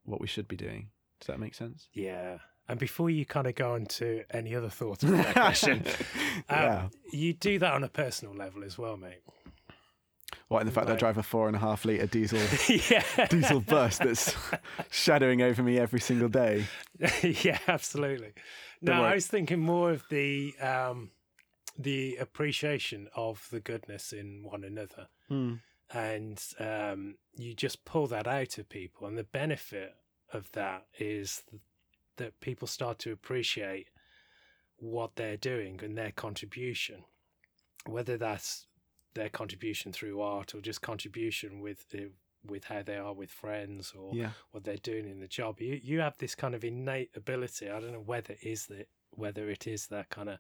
what we should be doing. Does that make sense? Yeah. And before you kind of go on to any other thoughts on that question, um, yeah. you do that on a personal level as well, mate. What in the fact that I drive a four and a half liter diesel yeah. diesel bus that's shadowing over me every single day. yeah, absolutely. No. I was thinking more of the um, the appreciation of the goodness in one another, and um, you just pull that out of people, and the benefit of that is th- that people start to appreciate what they're doing and their contribution, whether that's their contribution through art or just contribution with uh, with how they are with friends or Yeah. what they're doing in the job. You you have this kind of innate ability. I don't know whether it is that whether it is that kind of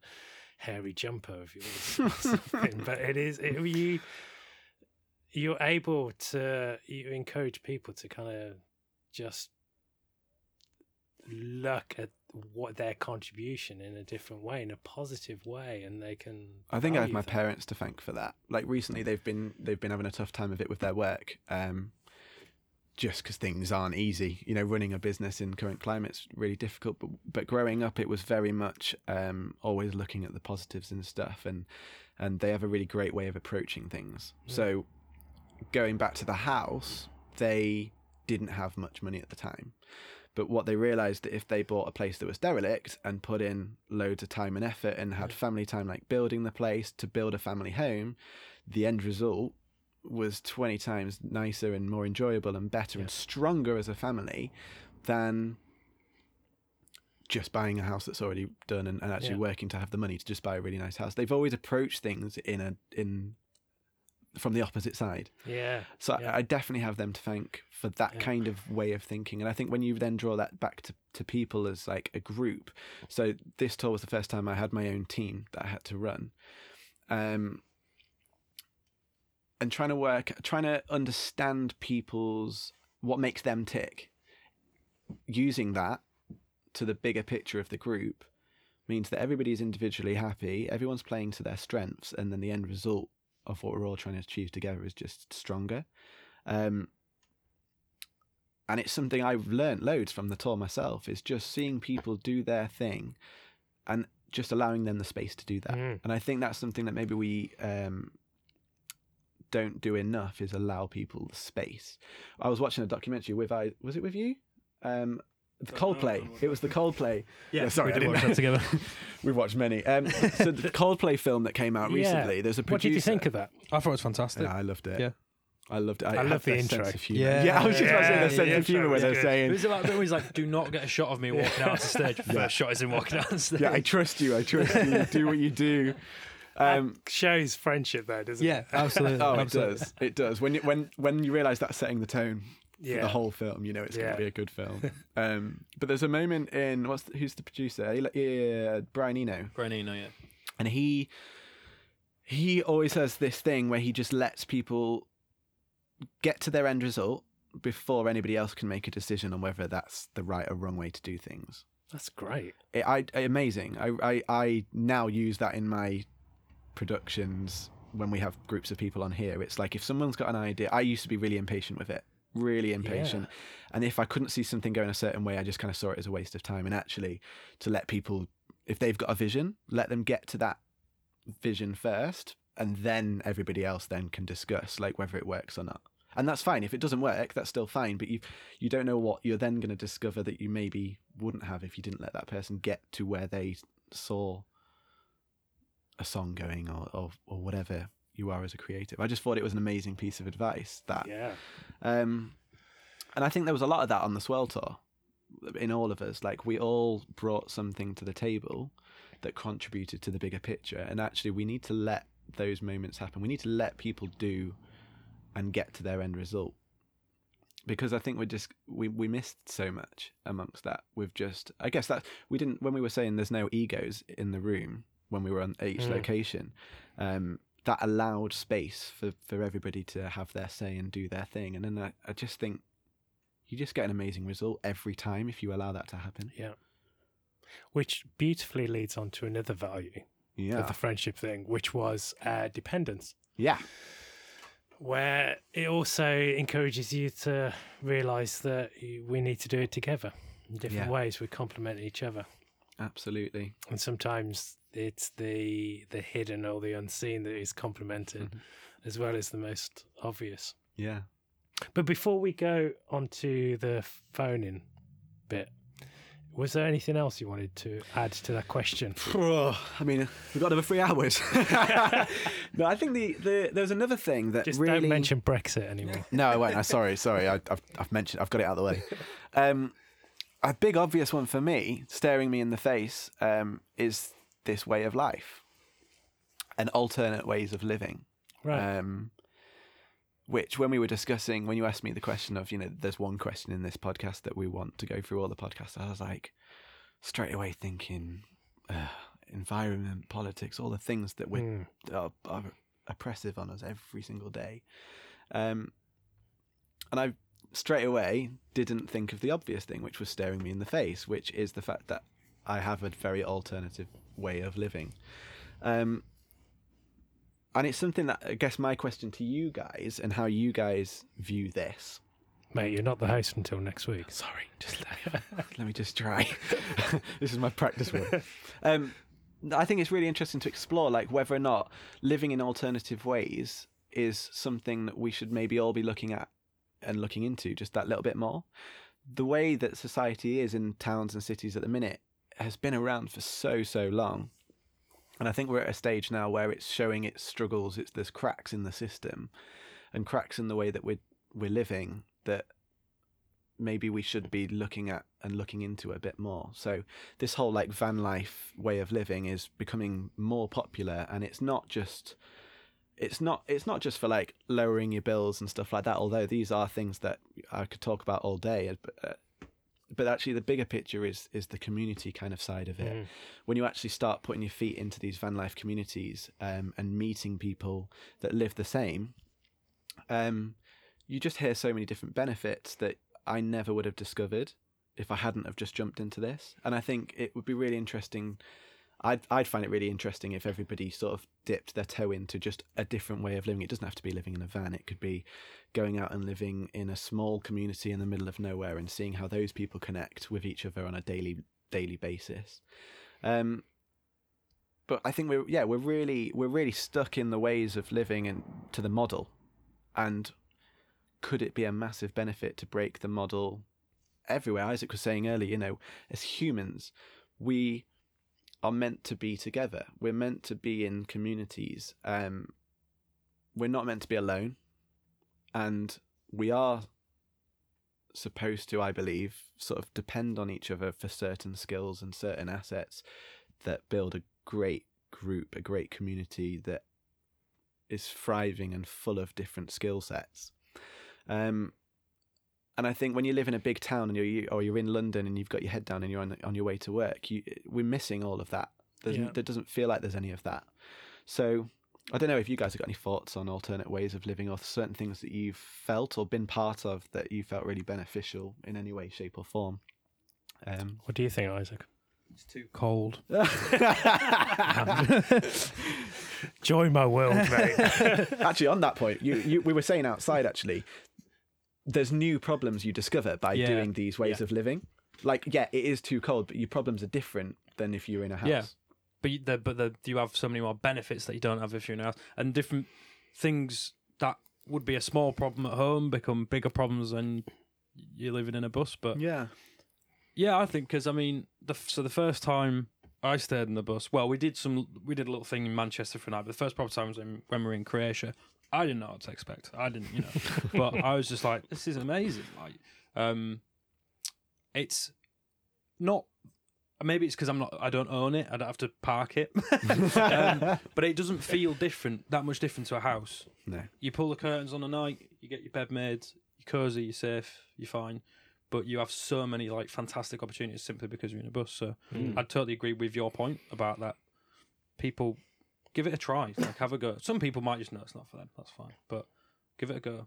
hairy jumper of yours, or something, but it is it, you. You're able to you encourage people to kind of just look at what their contribution in a different way, in a positive way, and they can. I think I have my that. parents to thank for that. Like recently, they've been they've been having a tough time of it with their work, um, just because things aren't easy. You know, running a business in current climate's really difficult. But but growing up, it was very much um, always looking at the positives and stuff, and and they have a really great way of approaching things. Yeah. So going back to the house, they didn't have much money at the time. But what they realized that if they bought a place that was derelict and put in loads of time and effort and had family time, like building the place to build a family home, the end result was 20 times nicer and more enjoyable and better Yeah. and stronger as a family than just buying a house that's already done and, and actually Yeah. working to have the money to just buy a really nice house. They've always approached things in a in from the opposite side. Yeah. So I- I definitely have them to thank for that Yeah. kind of way of thinking. And I think when you then draw that back to, to people as like a group. So this tour was the first time I had my own team that I had to run. Um and trying to work trying to understand people's what makes them tick. Using that to the bigger picture of the group means that everybody's individually happy, everyone's playing to their strengths, and then the end result of what we're all trying to achieve together is just stronger. Um, and it's something I've learnt loads from the tour myself is just seeing people do their thing and just allowing them the space to do that. Mm. And I think that's something that maybe we um, don't do enough is allow people the space. I was watching a documentary with I was it with you? Um, the Coldplay. It was the Coldplay. Yeah, sorry, we did didn't watch that together. We've watched many. Um, so the Coldplay film that came out recently. Yeah. recently. There's a producer. What did you think of that? I thought it was fantastic. Yeah, I loved it. Yeah. I loved it. I had love the intro. Sense of humor. Yeah. Yeah, I was just about to say Yeah, the the sense of intro humor where was they're good. It saying, was about where he's like, "Do not get a shot of me walking out to stage." Yeah. First shot is him walking out on stage. "Yeah, I trust you. I trust you. Do what you do." Um, Shows friendship though, doesn't yeah, it? Yeah, absolutely. oh, it absolutely. does. It does. When you, when when you realise that's setting the tone for Yeah. the whole film, you know it's going to be a good film. um, but there's a moment in what's the, who's the producer? Yeah, Brian Eno. Brian Eno, yeah. and he he always has this thing where he just lets people get to their end result before anybody else can make a decision on whether that's the right or wrong way to do things. That's great. It, I- amazing. I, I I now use that in my productions when we have groups of people on here. It's like if someone's got an idea, I used to be really impatient with it, really impatient. And if I couldn't see something going a certain way, I just kind of saw it as a waste of time. And actually, to let people, if they've got a vision, let them get to that vision first, and then everybody else then can discuss like whether it works or not. And that's fine. If it doesn't work, that's still fine. But you you don't know what you're then going to discover that you maybe wouldn't have if you didn't let that person get to where they saw a song going or or, or whatever you are as a creative. I just thought it was an amazing piece of advice that Yeah. um, and I think there was a lot of that on the Swell tour in all of us. Like we all brought something to the table that contributed to the bigger picture. And actually, we need to let those moments happen. We need to let people do and get to their end result. Because I think we just we, we missed so much amongst that. We've just I guess that we didn't when we were saying there's no egos in the room when we were on each Mm. location. Um, that allowed space for, for everybody to have their say and do their thing. And then I, I just think you just get an amazing result every time if you allow that to happen. Yeah. Which beautifully leads on to another value of Yeah. the friendship thing, which was uh, dependence. Yeah. where it also encourages you to realize that we need to do it together in different Yeah. ways. We complement each other, Absolutely. and sometimes it's the the hidden or the unseen that is complemented, Mhm. as well as the most obvious. Yeah. But before we go on to the phoning bit, was there anything else you wanted to add to that question? I mean, we've got another three hours. no, I think the, the there's another thing that Just really don't mention Brexit anymore. No, I won't. I'm sorry, sorry. I, I've I've mentioned. I've got it out of the way. Um, a big obvious one for me, staring me in the face, um, is this way of life, and alternate ways of living. Right. Um, which, when we were discussing, when you asked me the question of, you know, there's one question in this podcast that we want to go through all the podcasts, I was like, straight away thinking, uh, environment, politics, all the things that we Mm. are, are oppressive on us every single day. Um, and I straight away didn't think of the obvious thing, which was staring me in the face, which is the fact that I have a very alternative way of living. Um, and it's something that I guess my question to you guys and how you guys view this. Mate, you're not the host until next week. Sorry, just let, let me just try. this is my practice work. Um, I think it's really interesting to explore, like whether or not living in alternative ways is something that we should maybe all be looking at and looking into just that little bit more. The way that society is in towns and cities at the minute has been around for so so long, and I think we're at a stage now where it's showing its struggles. It's there's cracks in the system, and cracks in the way that we're we're living that maybe we should be looking at and looking into a bit more. So this whole like van life way of living is becoming more popular and it's not just it's not it's not just for like lowering your bills and stuff like that although these are things that I could talk about all day but, uh, but actually the bigger picture is is the community kind of side of it Mm. when you actually start putting your feet into these van life communities um, and meeting people that live the same, um, you just hear so many different benefits that I never would have discovered if I hadn't have just jumped into this. And I think it would be really interesting. I'd I'd find it really interesting if everybody sort of dipped their toe into just a different way of living. It doesn't have to be living in a van. It could be going out and living in a small community in the middle of nowhere and seeing how those people connect with each other on a daily daily basis. Um, but I think we're yeah we're really we're really stuck in the ways of living and to the model, and could it be a massive benefit to break the model everywhere? Isaac was saying earlier, you know, as humans, we are meant to be together. We're meant to be in communities. Um, we're not meant to be alone, and we are supposed to, I believe, sort of depend on each other for certain skills and certain assets that build a great group, a great community that is thriving and full of different skill sets. Um, and I think when you live in a big town and you're or you're in London and you've got your head down and you're on on your way to work, you we're missing all of that. There's, Yeah. There doesn't feel like there's any of that. So I don't know if you guys have got any thoughts on alternate ways of living or certain things that you've felt or been part of that you felt really beneficial in any way, shape, or form. Um, What do you think, Isaac? It's too cold. Join my world, mate. actually, on that point, you, you we were saying outside actually, there's new problems you discover by Yeah. doing these ways Yeah. of living. Like, yeah, it is too cold, but your problems are different than if you're in a house. Yeah. but you, the, but the, you have so many more benefits that you don't have if you're in a house, and different things that would be a small problem at home become bigger problems when you're living in a bus. But Yeah. yeah, I think because I mean, the so the first time I stayed in the bus, well, we did some, we did a little thing in Manchester for a night. But the first proper time was when, when we were in Croatia. I didn't know what to expect. I didn't, you know, but I was just like, this is amazing. Like, um, it's not. Maybe it's because I'm not. I don't own it. I don't have to park it. um, but it doesn't feel different. That much different to a house. No. You pull the curtains on a night. You get your bed made. You're cozy. You're safe. You're fine. But you have so many like fantastic opportunities simply because you're in a bus. So Mm. I totally agree with your point about that. People give it a try. Like have a go. Some people might just know it's not for them. That's fine. But give it a go.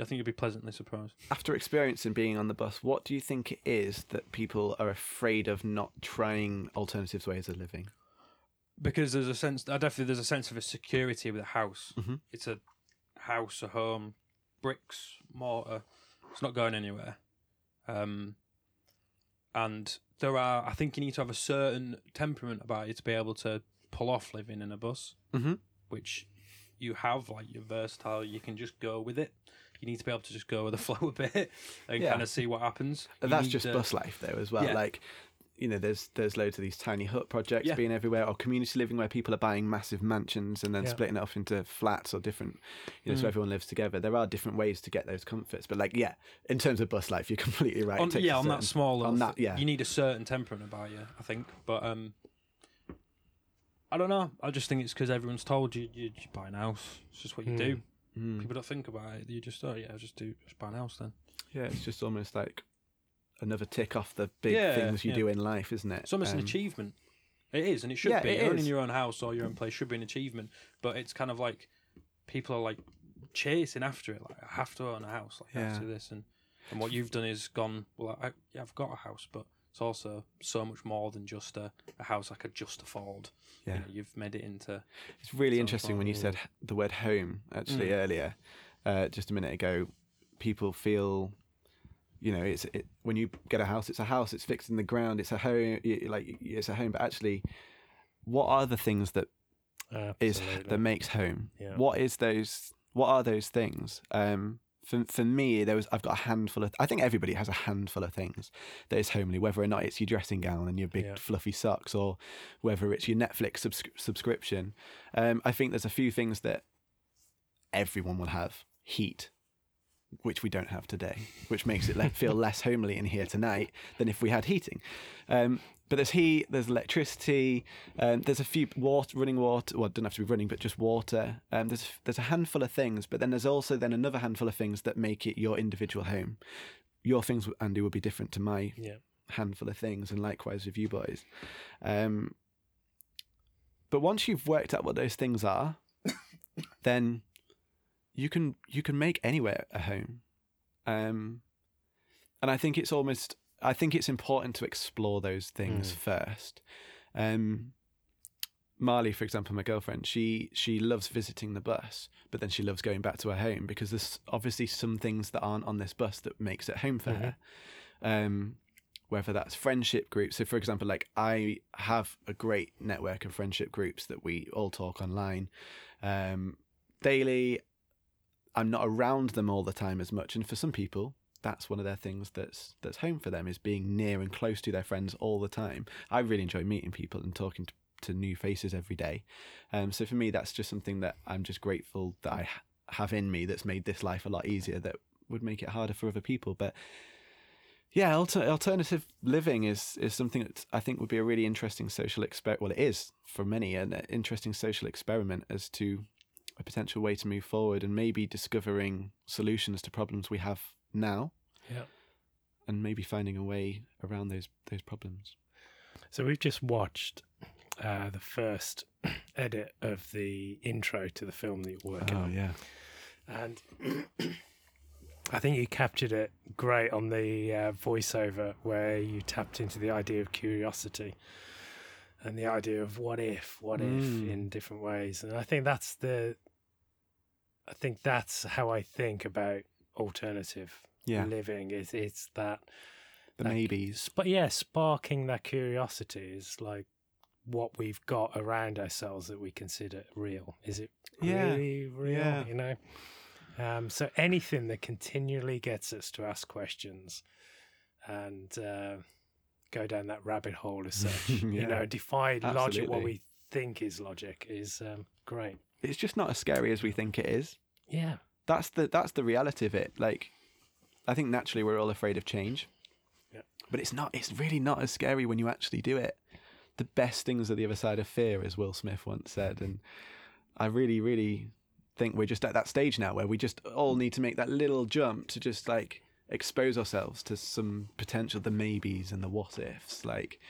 I think you'll be pleasantly surprised. After experiencing being on the bus, what do you think it is that people are afraid of not trying alternative ways of living? because there's a sense I definitely there's a sense of a security with a house. Mhm. It's a house, a home, bricks, mortar. It's not going anywhere. Um, and there are I think you need to have a certain temperament about you to be able to pull off living in a bus, Mhm. which you have. Like you're versatile, you can just go with it. You need to be able to just go with the flow a bit and Yeah. kind of see what happens. You That's just to- bus life though as well. Yeah. Like you know, there's there's loads of these tiny hut projects Yeah. being everywhere, or community living where people are buying massive mansions and then Yeah. splitting it off into flats or different, you know, so Mm. everyone lives together. There are different ways to get those comforts, but like, yeah, in terms of bus life, you're completely right. On, yeah, on that small on that, yeah. you need a certain temperament about you, I think. But um, I don't know. I just think it's because everyone's told you, you you buy an house. It's just what you Hmm. do. Mm. People don't think about it. You just oh yeah, just do just buy an house then. Yeah, it's just almost like another tick off the big Yeah, things you yeah. do in life, isn't it? It's almost an Um, achievement. It is, and it should yeah, be. it Owning is. your own house or your own place should be an achievement. But it's kind of like people are like chasing after it. Like I have to own a house. Like I have to do this, and and what you've done is gone. Well, I, yeah, I've got a house, but it's also so much more than just a, a house I could just afford. Yeah. You know, you've made it into It's really interesting when you said the word home actually Mm. earlier, uh, just a minute ago. People feel, you know, it's it, when you get a house, it's a house, it's fixed in the ground, it's a home, like it's a home. But actually, what are the things that is Absolutely. that makes home? Yeah. What is those? What are those things? Um, for for me, there was I've got a handful of. I think everybody has a handful of things that is homely, whether or not it's your dressing gown and your big Yeah. fluffy socks, or whether it's your Netflix subs- subscription. Um, I think there's a few things that everyone will have. Heat, which we don't have today, which makes it le- feel less homely in here tonight than if we had heating. Um, but there's heat, there's electricity, um, there's a few water, running water. Well, it doesn't have to be running, but just water. Um, there's there's a handful of things, but then there's also then another handful of things that make it your individual home. Your things, Andy, will be different to my Yeah. handful of things, and likewise with you boys. Um, but once you've worked out what those things are, then you can you can make anywhere a home. Um, and I think it's almost I think it's important to explore those things Mm. first. Um, Marley, for example, my girlfriend, she she loves visiting the bus, but then she loves going back to her home because there's obviously some things that aren't on this bus that makes it home for her. Um, whether that's friendship groups. So, for example, like I have a great network of friendship groups that we all talk online um, daily. I'm not around them all the time as much, and for some people, that's one of their things that's that's home for them is being near and close to their friends all the time. I really enjoy meeting people and talking to, to new faces every day. Um, so for me, that's just something that I'm just grateful that I ha- have in me that's made this life a lot easier. That would make it harder for other people, but yeah, alter- alternative living is is something that I think would be a really interesting social experiment. Well, it is for many an interesting social experiment as to a potential way to move forward and maybe discovering solutions to problems we have now Yeah. and maybe finding a way around those those problems. So we've just watched uh, the first edit of the intro to the film that you're working on, yeah. and I think you captured it great on the uh, voiceover where you tapped into the idea of curiosity and the idea of what if, what if Mm. in different ways, and I think that's the, I think that's how I think about alternative Yeah. living. Is it's that The Like, maybes. but yeah, sparking that curiosity is like what we've got around ourselves that we consider real. Is it Yeah, really real? yeah. You know. Um, so anything that continually gets us to ask questions and uh, go down that rabbit hole as such, you know, defy logic, what we think is logic, is um, great. It's just not as scary as we think it is. Yeah. That's the that's the reality of it. Like, I think naturally we're all afraid of change. Yeah. But it's not. It's really not as scary when you actually do it. The best things are the other side of fear, as Will Smith once said, and I really, really think we're just at that stage now where we just all need to make that little jump to just like expose ourselves to some potential, the maybes and the what ifs, like.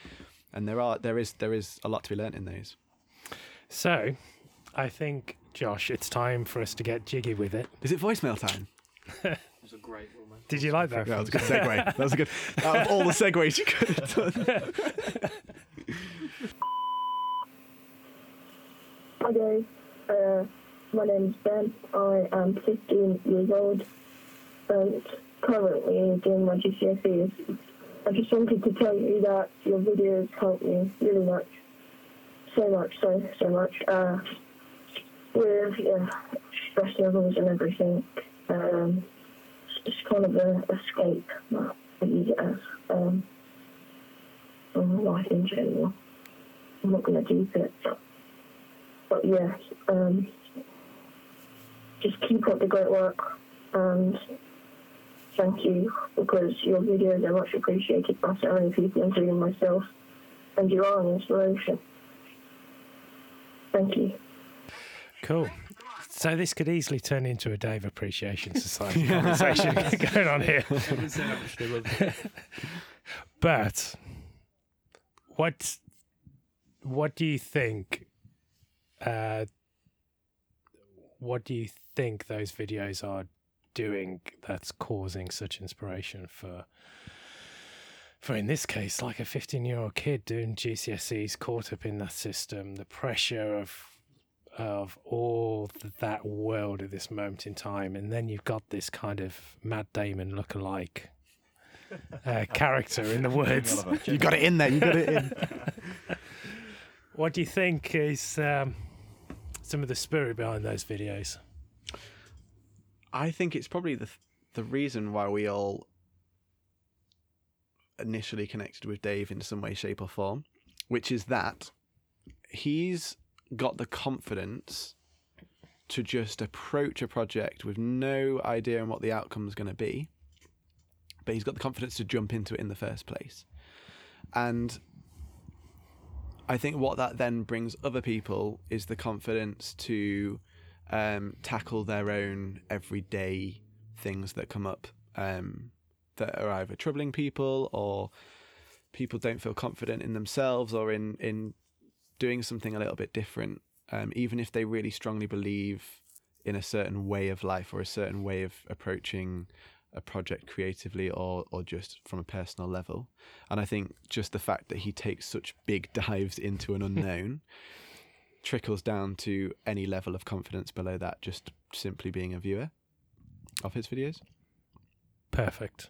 And there are there is there is a lot to be learnt in those. So I think, Josh, it's time for us to get jiggy with it. Is it voicemail time? It's a great woman. Did you like that? That was a good segue. That was a good. Out of all the segues you could have done. Hi guys, uh, my name's Ben. I am 15 years old and currently doing my GCSEs. I just wanted to tell you that your videos helped me really much. So much, so, so much. Uh, with yeah, stress levels and everything. Um, it's kind of an escape that use it as. Um, from life in general. I'm not going to do it. But yes, um, just keep up the great work and thank you because your videos are much appreciated by so many people, including myself, and you are an inspiration. Thank you. Cool. So this could easily turn into a Dave Appreciation Society conversation going on here. But what what do you think? Uh, what do you think those videos are doing that's causing such inspiration for? For in this case, like a 15 year old kid doing GCSEs, caught up in that system, the pressure of of all that world at this moment in time, and then you've got this kind of Matt Damon look-alike uh, character in the woods. You got it in there. You got it in. What do you think is um, some of the spirit behind those videos? I think it's probably the the reason why we all initially connected with Dave in some way, shape, or form, which is that he's got the confidence to just approach a project with no idea on what the outcome is going to be, but he's got the confidence to jump into it in the first place. And I think what that then brings other people is the confidence to um, tackle their own everyday things that come up um, that are either troubling people or people don't feel confident in themselves or in in doing something a little bit different, um, even if they really strongly believe in a certain way of life or a certain way of approaching a project creatively or or just from a personal level. And I think just the fact that he takes such big dives into an unknown trickles down to any level of confidence below that, just simply being a viewer of his videos. Perfect.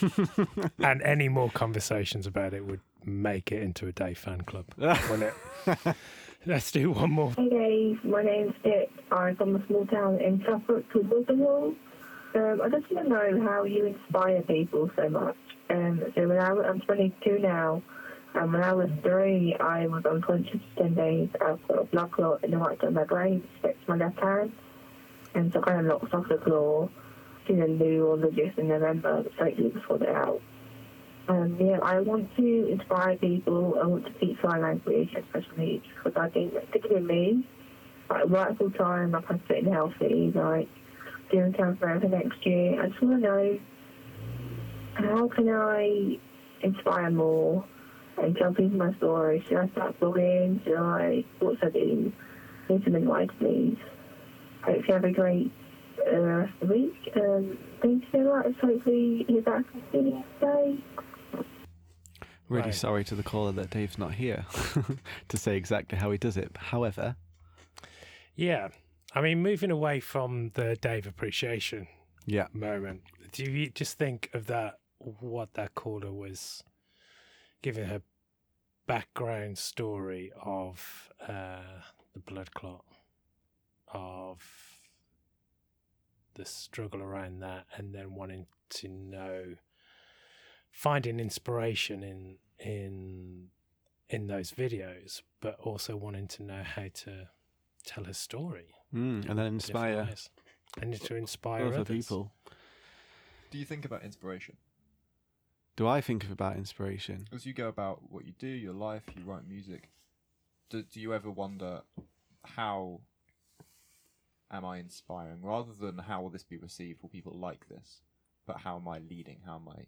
and any more conversations about it would make it into a Dave fan club, wouldn't it? Let's do one more. Hey guys, my name's Dick. I'm from a small town in Suffolk called Wolverhampton. Um, I just want to know how you inspire people so much. Um, so when I, I'm 22 now, and when I was three, I was unconscious for 10 days. I've got a blood clot in the right side of my brain, affects my left hand, and so I kind of knocked off the claw. Seen a neurologist in November, straight before they're out. Um, yeah, I want to inspire people. I want to teach sign language, especially because I think, particularly me, like work full time, like I'm fitting healthy, like doing camp for next year. I just want to know how can I inspire more and jump into my story? Should I start blogging? Should I? What should I do? Need some advice, please. Hope you have a great uh, rest of the week. Um, thanks so much. Hopefully you're back on you today. Really Right. sorry to the caller that Dave's not here to say exactly how he does it. However, Yeah. I mean, moving away from the Dave appreciation yeah, moment, do you just think of that, what that caller was giving her background story of uh, the blood clot, of the struggle around that, and then wanting to know, finding inspiration in in in those videos, but also wanting to know how to tell her story, mm, and then inspire and to inspire other others. people. Do you think about inspiration? Do I think about inspiration? As you go about what you do, your life, you write music. Do, do you ever wonder how am I inspiring, rather than how will this be received? Will people like this? But how am I leading? How am I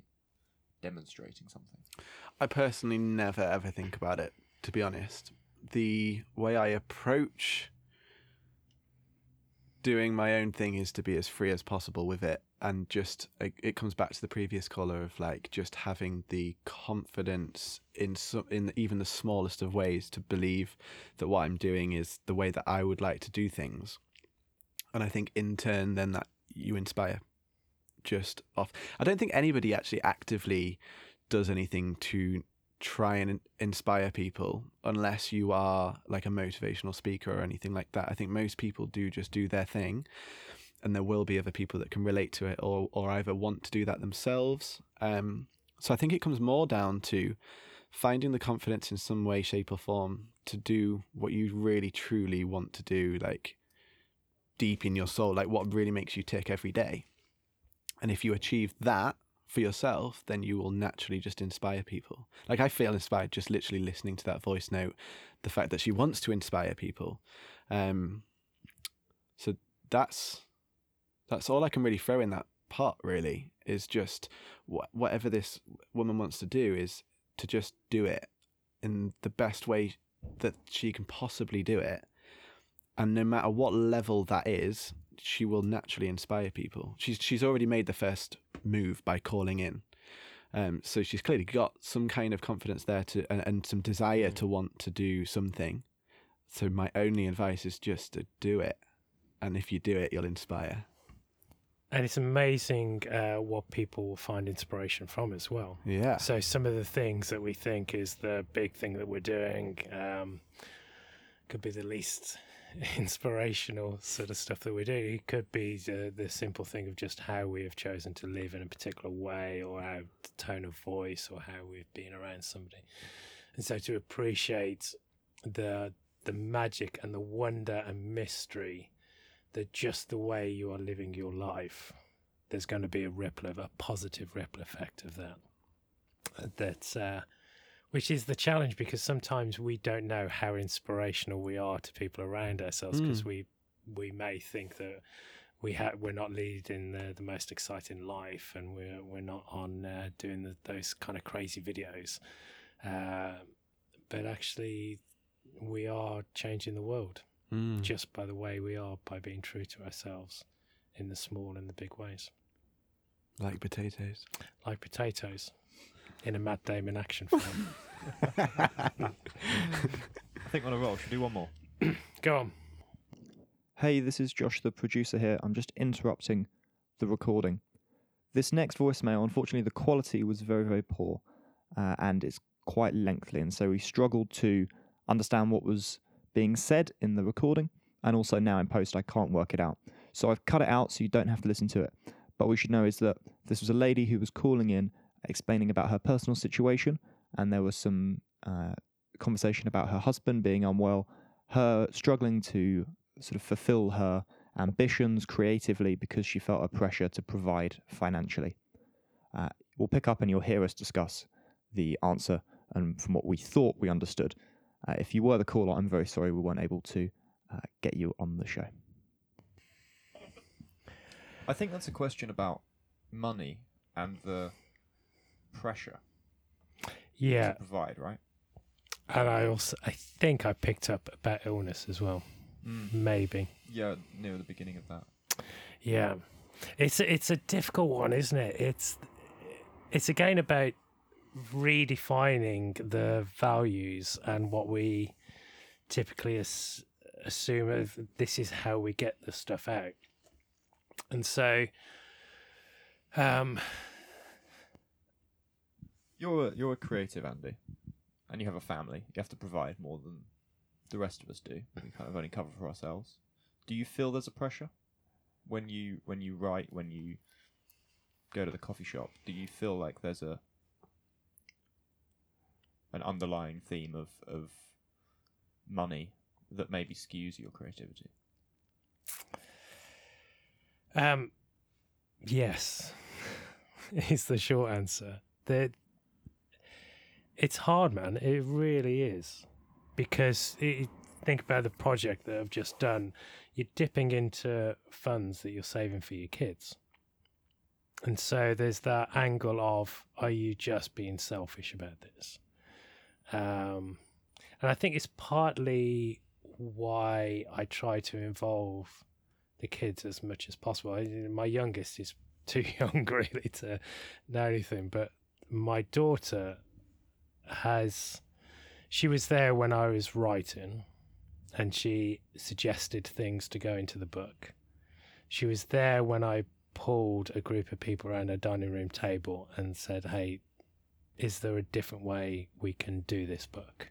demonstrating something? I personally never ever think about it, to be honest. The way I approach doing my own thing is to be as free as possible with it. And just, it, comes back to the previous caller of like just having the confidence in some, in even the smallest of ways to believe that what I'm doing is the way that I would like to do things. And I think in turn, then that you inspire just off. I don't think anybody actually actively does anything to try and inspire people unless you are like a motivational speaker or anything like that. I think most people do just do their thing and there will be other people that can relate to it or or either want to do that themselves. Um so I think it comes more down to finding the confidence in some way shape or form to do what you really truly want to do like deep in your soul like what really makes you tick every day. And if you achieve that for yourself, then you will naturally just inspire people. Like I feel inspired just literally listening to that voice note, the fact that she wants to inspire people. Um, so that's that's all I can really throw in that part. Really, is just wh- whatever this woman wants to do is to just do it in the best way that she can possibly do it, and no matter what level that is, she will naturally inspire people. She's she's already made the first move by calling in. Um, so she's clearly got some kind of confidence there to and, and some desire to want to do something. So my only advice is just to do it, and if you do it, you'll inspire. And it's amazing uh, what people will find inspiration from as well. Yeah. So some of the things that we think is the big thing that we're doing um, could be the least inspirational sort of stuff that we do. It could be the, the simple thing of just how we have chosen to live in a particular way, or our tone of voice, or how we've been around somebody. And so to appreciate the the magic and the wonder and mystery that just the way you are living your life, there's going to be a ripple of a positive ripple effect of that. That uh, which is the challenge because sometimes we don't know how inspirational we are to people around ourselves because Mm. we we may think that we ha- we're not leading the, the most exciting life and we're we're not on uh, doing the, those kind of crazy videos, uh, but actually we are changing the world Mm. just by the way we are by being true to ourselves in the small and the big ways, Like potatoes. like potatoes in a Matt Damon action film. I think on a roll. Should we do one more? Go on. Hey, this is Josh, the producer here. I'm just interrupting the recording. This next voicemail, unfortunately, the quality was very, very poor uh, and it's quite lengthy. And so we struggled to understand what was being said in the recording. And also now in post, I can't work it out. So I've cut it out so you don't have to listen to it. But what we should know is that this was a lady who was calling in explaining about her personal situation. And there was some uh, conversation about her husband being unwell, her struggling to sort of fulfill her ambitions creatively because she felt a pressure to provide financially. Uh, we'll pick up and you'll hear us discuss the answer and from what we thought we understood. Uh, if you were the caller, I'm very sorry we weren't able to uh, get you on the show. I think that's a question about money and the pressure Yeah, provide, right? and I also I think I picked up a about illness as well. Maybe. Yeah, near the beginning of that. Yeah, it's a, it's a difficult one, isn't it? It's it's again about redefining the values and what we typically as, assume of this is how we get the stuff out, and so um You're a, you're a creative, Andy, and you have a family. You have to provide more than the rest of us do. We kind of only cover for ourselves. Do you feel there's a pressure when you when you write, when you go to the coffee shop? Do you feel like there's a an underlying theme of of money that maybe skews your creativity? Um, yes, is the short answer. That it's hard, man. It really is, because it, think about the project that I've just done. You're dipping into funds that you're saving for your kids, and so there's that angle of are you just being selfish about this? Um, and I think it's partly why I try to involve the kids as much as possible. My youngest is too young really to know anything, but my daughter has. She was there when I was writing, and she suggested things to go into the book. She was there when I pulled a group of people around a dining room table and said, "Hey, is there a different way we can do this book?"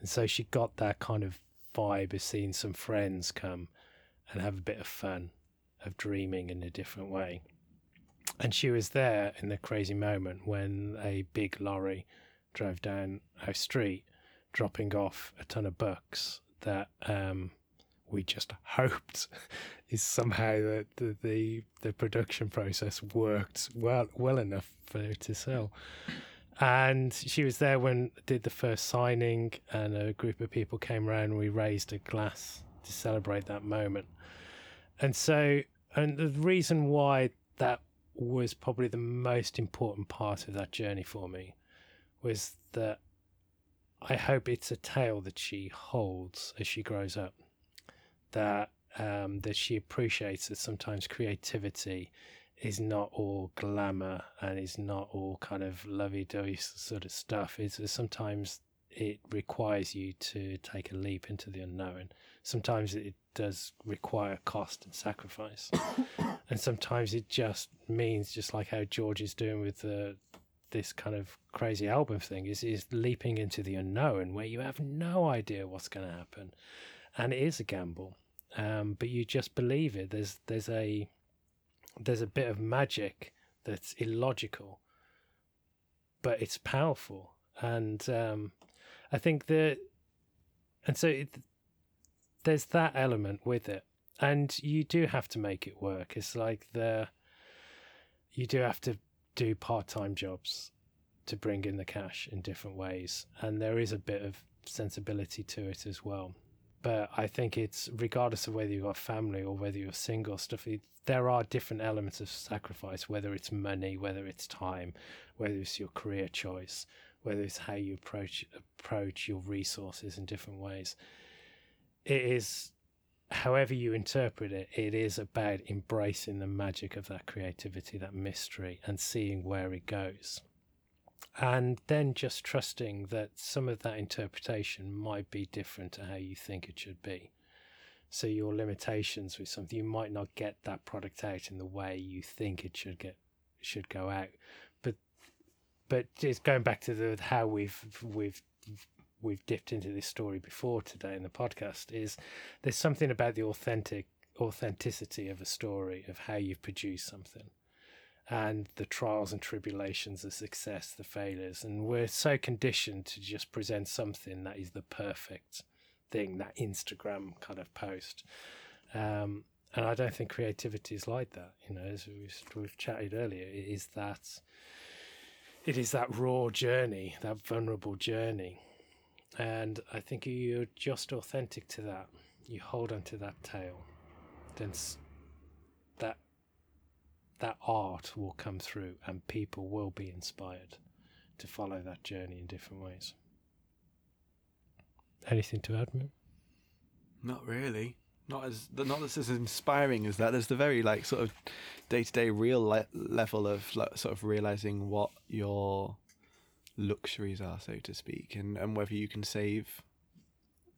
And so she got that kind of vibe of seeing some friends come and have a bit of fun of dreaming in a different way. And she was there in the crazy moment when a big lorry drove down our street, dropping off a ton of books that um, we just hoped is somehow that the, the the production process worked well well enough for it to sell. And she was there when did the first signing, and a group of people came around. And we raised a glass to celebrate that moment. And so, and the reason why that was probably the most important part of that journey for me was that I hope it's a tale that she holds as she grows up. That um, that she appreciates that sometimes creativity is not all glamour and is not all kind of lovey-dovey sort of stuff. It's sometimes it requires you to take a leap into the unknown. Sometimes it does require cost and sacrifice, and sometimes it just means just like how George is doing with the this kind of crazy album thing is is leaping into the unknown where you have no idea what's going to happen, and it is a gamble, um, but you just believe it. There's there's a there's a bit of magic that's illogical, but it's powerful, and um, I think that, and so it, there's that element with it, and you do have to make it work. It's like the you do have to do part-time jobs to bring in the cash in different ways, and there is a bit of sensibility to it as well. But I think it's regardless of whether you've got family or whether you're single, stuff. There are different elements of sacrifice, whether it's money, whether it's time, whether it's your career choice, whether it's how you approach approach your resources in different ways. It is, however you interpret it, it is about embracing the magic of that creativity, that mystery, and seeing where it goes. and then just trusting that some of that interpretation might be different to how you think it should be. So your limitations with something, you might not get that product out in the way you think it should get should go out. But but just going back to the how we've we've we've dipped into this story before today in the podcast is there's something about the authentic authenticity of a story of how you've produced something and the trials and tribulations, the success, the failures. And we're so conditioned to just present something that is the perfect thing, that Instagram kind of post. Um, and I don't think creativity is like that. You know, as we've, we've chatted earlier, it is that it is that raw journey, that vulnerable journey. And I think you're just authentic to that. You hold on to that tail, then that that art will come through and people will be inspired to follow that journey in different ways. Anything to add, Mo? Not really. Not as not as, as inspiring as that. There's the very like sort of day to day real le- level of like, sort of realizing what your luxuries are, so to speak, and and whether you can save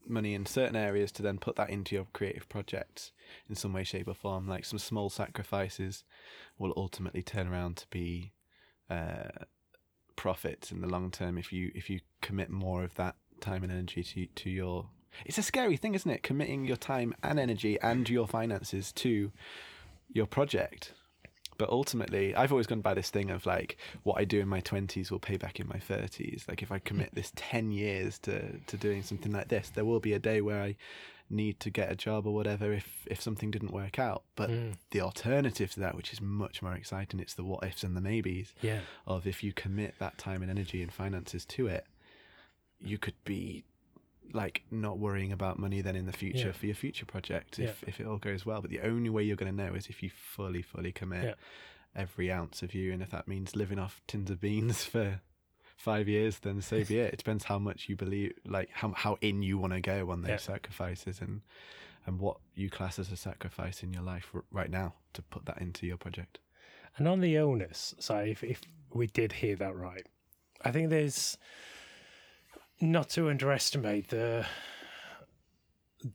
money in certain areas to then put that into your creative projects in some way, shape, or form. Like some small sacrifices will ultimately turn around to be uh, profits in the long term if you if you commit more of that time and energy to to your. It's a scary thing, isn't it? Committing your time and energy and your finances to your project. But ultimately, I've always gone by this thing of like what I do in my 20s will pay back in my 30s. Like if I commit this 10 years to, to doing something like this, there will be a day where I need to get a job or whatever if, if something didn't work out. But Mm. the alternative to that, which is much more exciting, it's the what ifs and the maybes Yeah. of if you commit that time and energy and finances to it, you could be like not worrying about money then in the future Yeah. for your future project if, Yeah. if it all goes well. But the only way you're going to know is if you fully, fully commit Yeah. every ounce of you. And if that means living off tins of beans for five years, then so be it. It depends how much you believe, like how how in you want to go on those sacrifices and and what you class as a sacrifice in your life r- right now to put that into your project. And on the illness side, if, if we did hear that right, I think there's not to underestimate the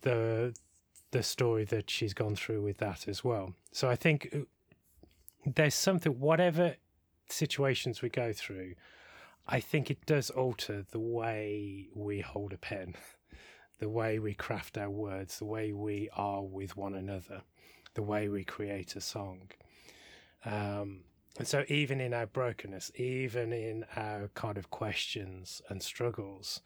the the story that she's gone through with that as well. So I think uh, there's something, whatever situations we go through, I think it does alter the way we hold a pen, the way we craft our words, the way we are with one another, the way we create a song. Um, and so, even in our brokenness, even in our kind of questions and struggles,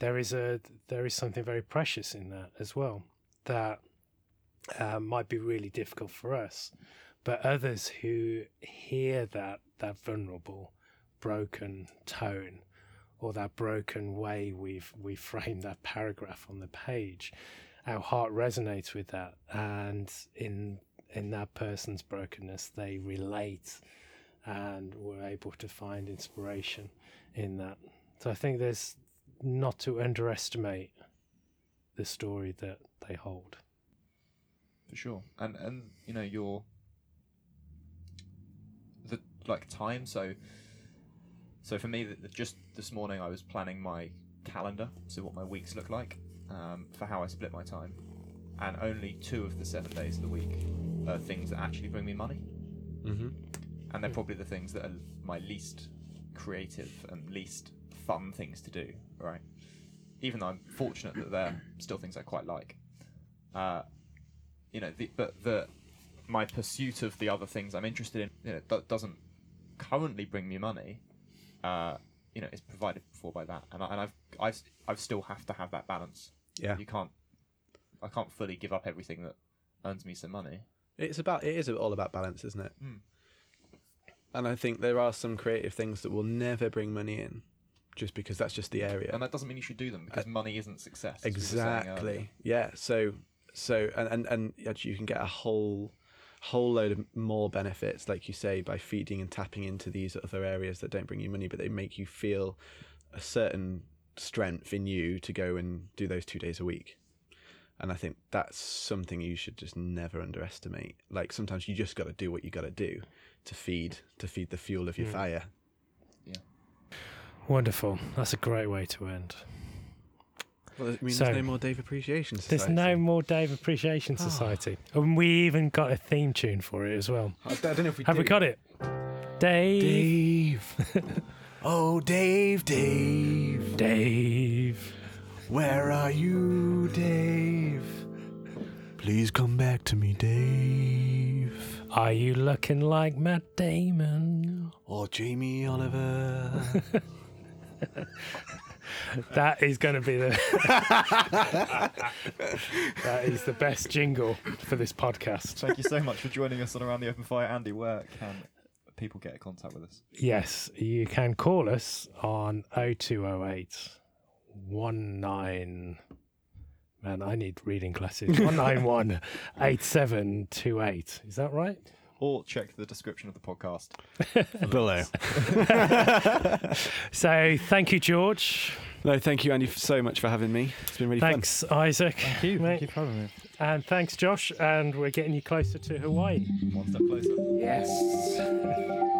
there is a there is something very precious in that as well. That uh, might be really difficult for us, but others who hear that that vulnerable, broken tone, or that broken way we've we framed that paragraph on the page, our heart resonates with that, and in in that person's brokenness, they relate and we're able to find inspiration in that. So I think there's not to underestimate the story that they hold. for sure. And and you know your the like time. So so for me, the, the- just this morning I was planning my calendar, so what my weeks look like, um, for how I split my time, and only two of the seven days of the week are things that actually bring me money, Mm-hmm. And they're probably the things that are my least creative and least fun things to do. Right. Even though I'm fortunate that they're still things I quite like. Uh, you know, the, but the my pursuit of the other things I'm interested in, you know, that doesn't currently bring me money. Uh, you know, is provided for by that, and, I, and I've I've I've still have to have that balance. Yeah. You can't, I can't fully give up everything that earns me some money. It's about it is all about balance, isn't it? Mm. And I think there are some creative things that will never bring money in, just because that's just the area. And that doesn't mean you should do them because uh, money isn't success. as we were saying earlier. Exactly. Yeah. So so and, and and you can get a whole whole load of more benefits, like you say, by feeding and tapping into these other areas that don't bring you money, but they make you feel a certain strength in you to go and do those two days a week. And I think that's something you should just never underestimate. Like sometimes you just got to do what you got to do to feed to feed the fuel of your Mm. fire. Yeah. Wonderful. That's a great way to end. Well, it means So- there's no more Dave Appreciation Society. There's no more Dave Appreciation Ah. Society. And we even got a theme tune for it as well. I don't know if we Have we got it? Dave. Dave. oh, Dave, Dave. Dave. Where are you, Dave? Please come back to me, Dave. Are you looking like Matt Damon? Or Jamie Oliver. That is going to be the. that is the best jingle for this podcast. Thank you so much for joining us on Around the Open Fire. Andy, where can people get in contact with us? Yes, you can call us on 0208 19. Man, I need reading classes. 191 8728. Is that right? Or check the description of the podcast. Below. So thank you, George. No, thank you, Andy, so much for having me. It's been really fun. Thanks, Isaac. Thank you. Mate. Thank you for having me. And thanks, Josh. And we're getting you closer to Hawaii. One step closer. Yes.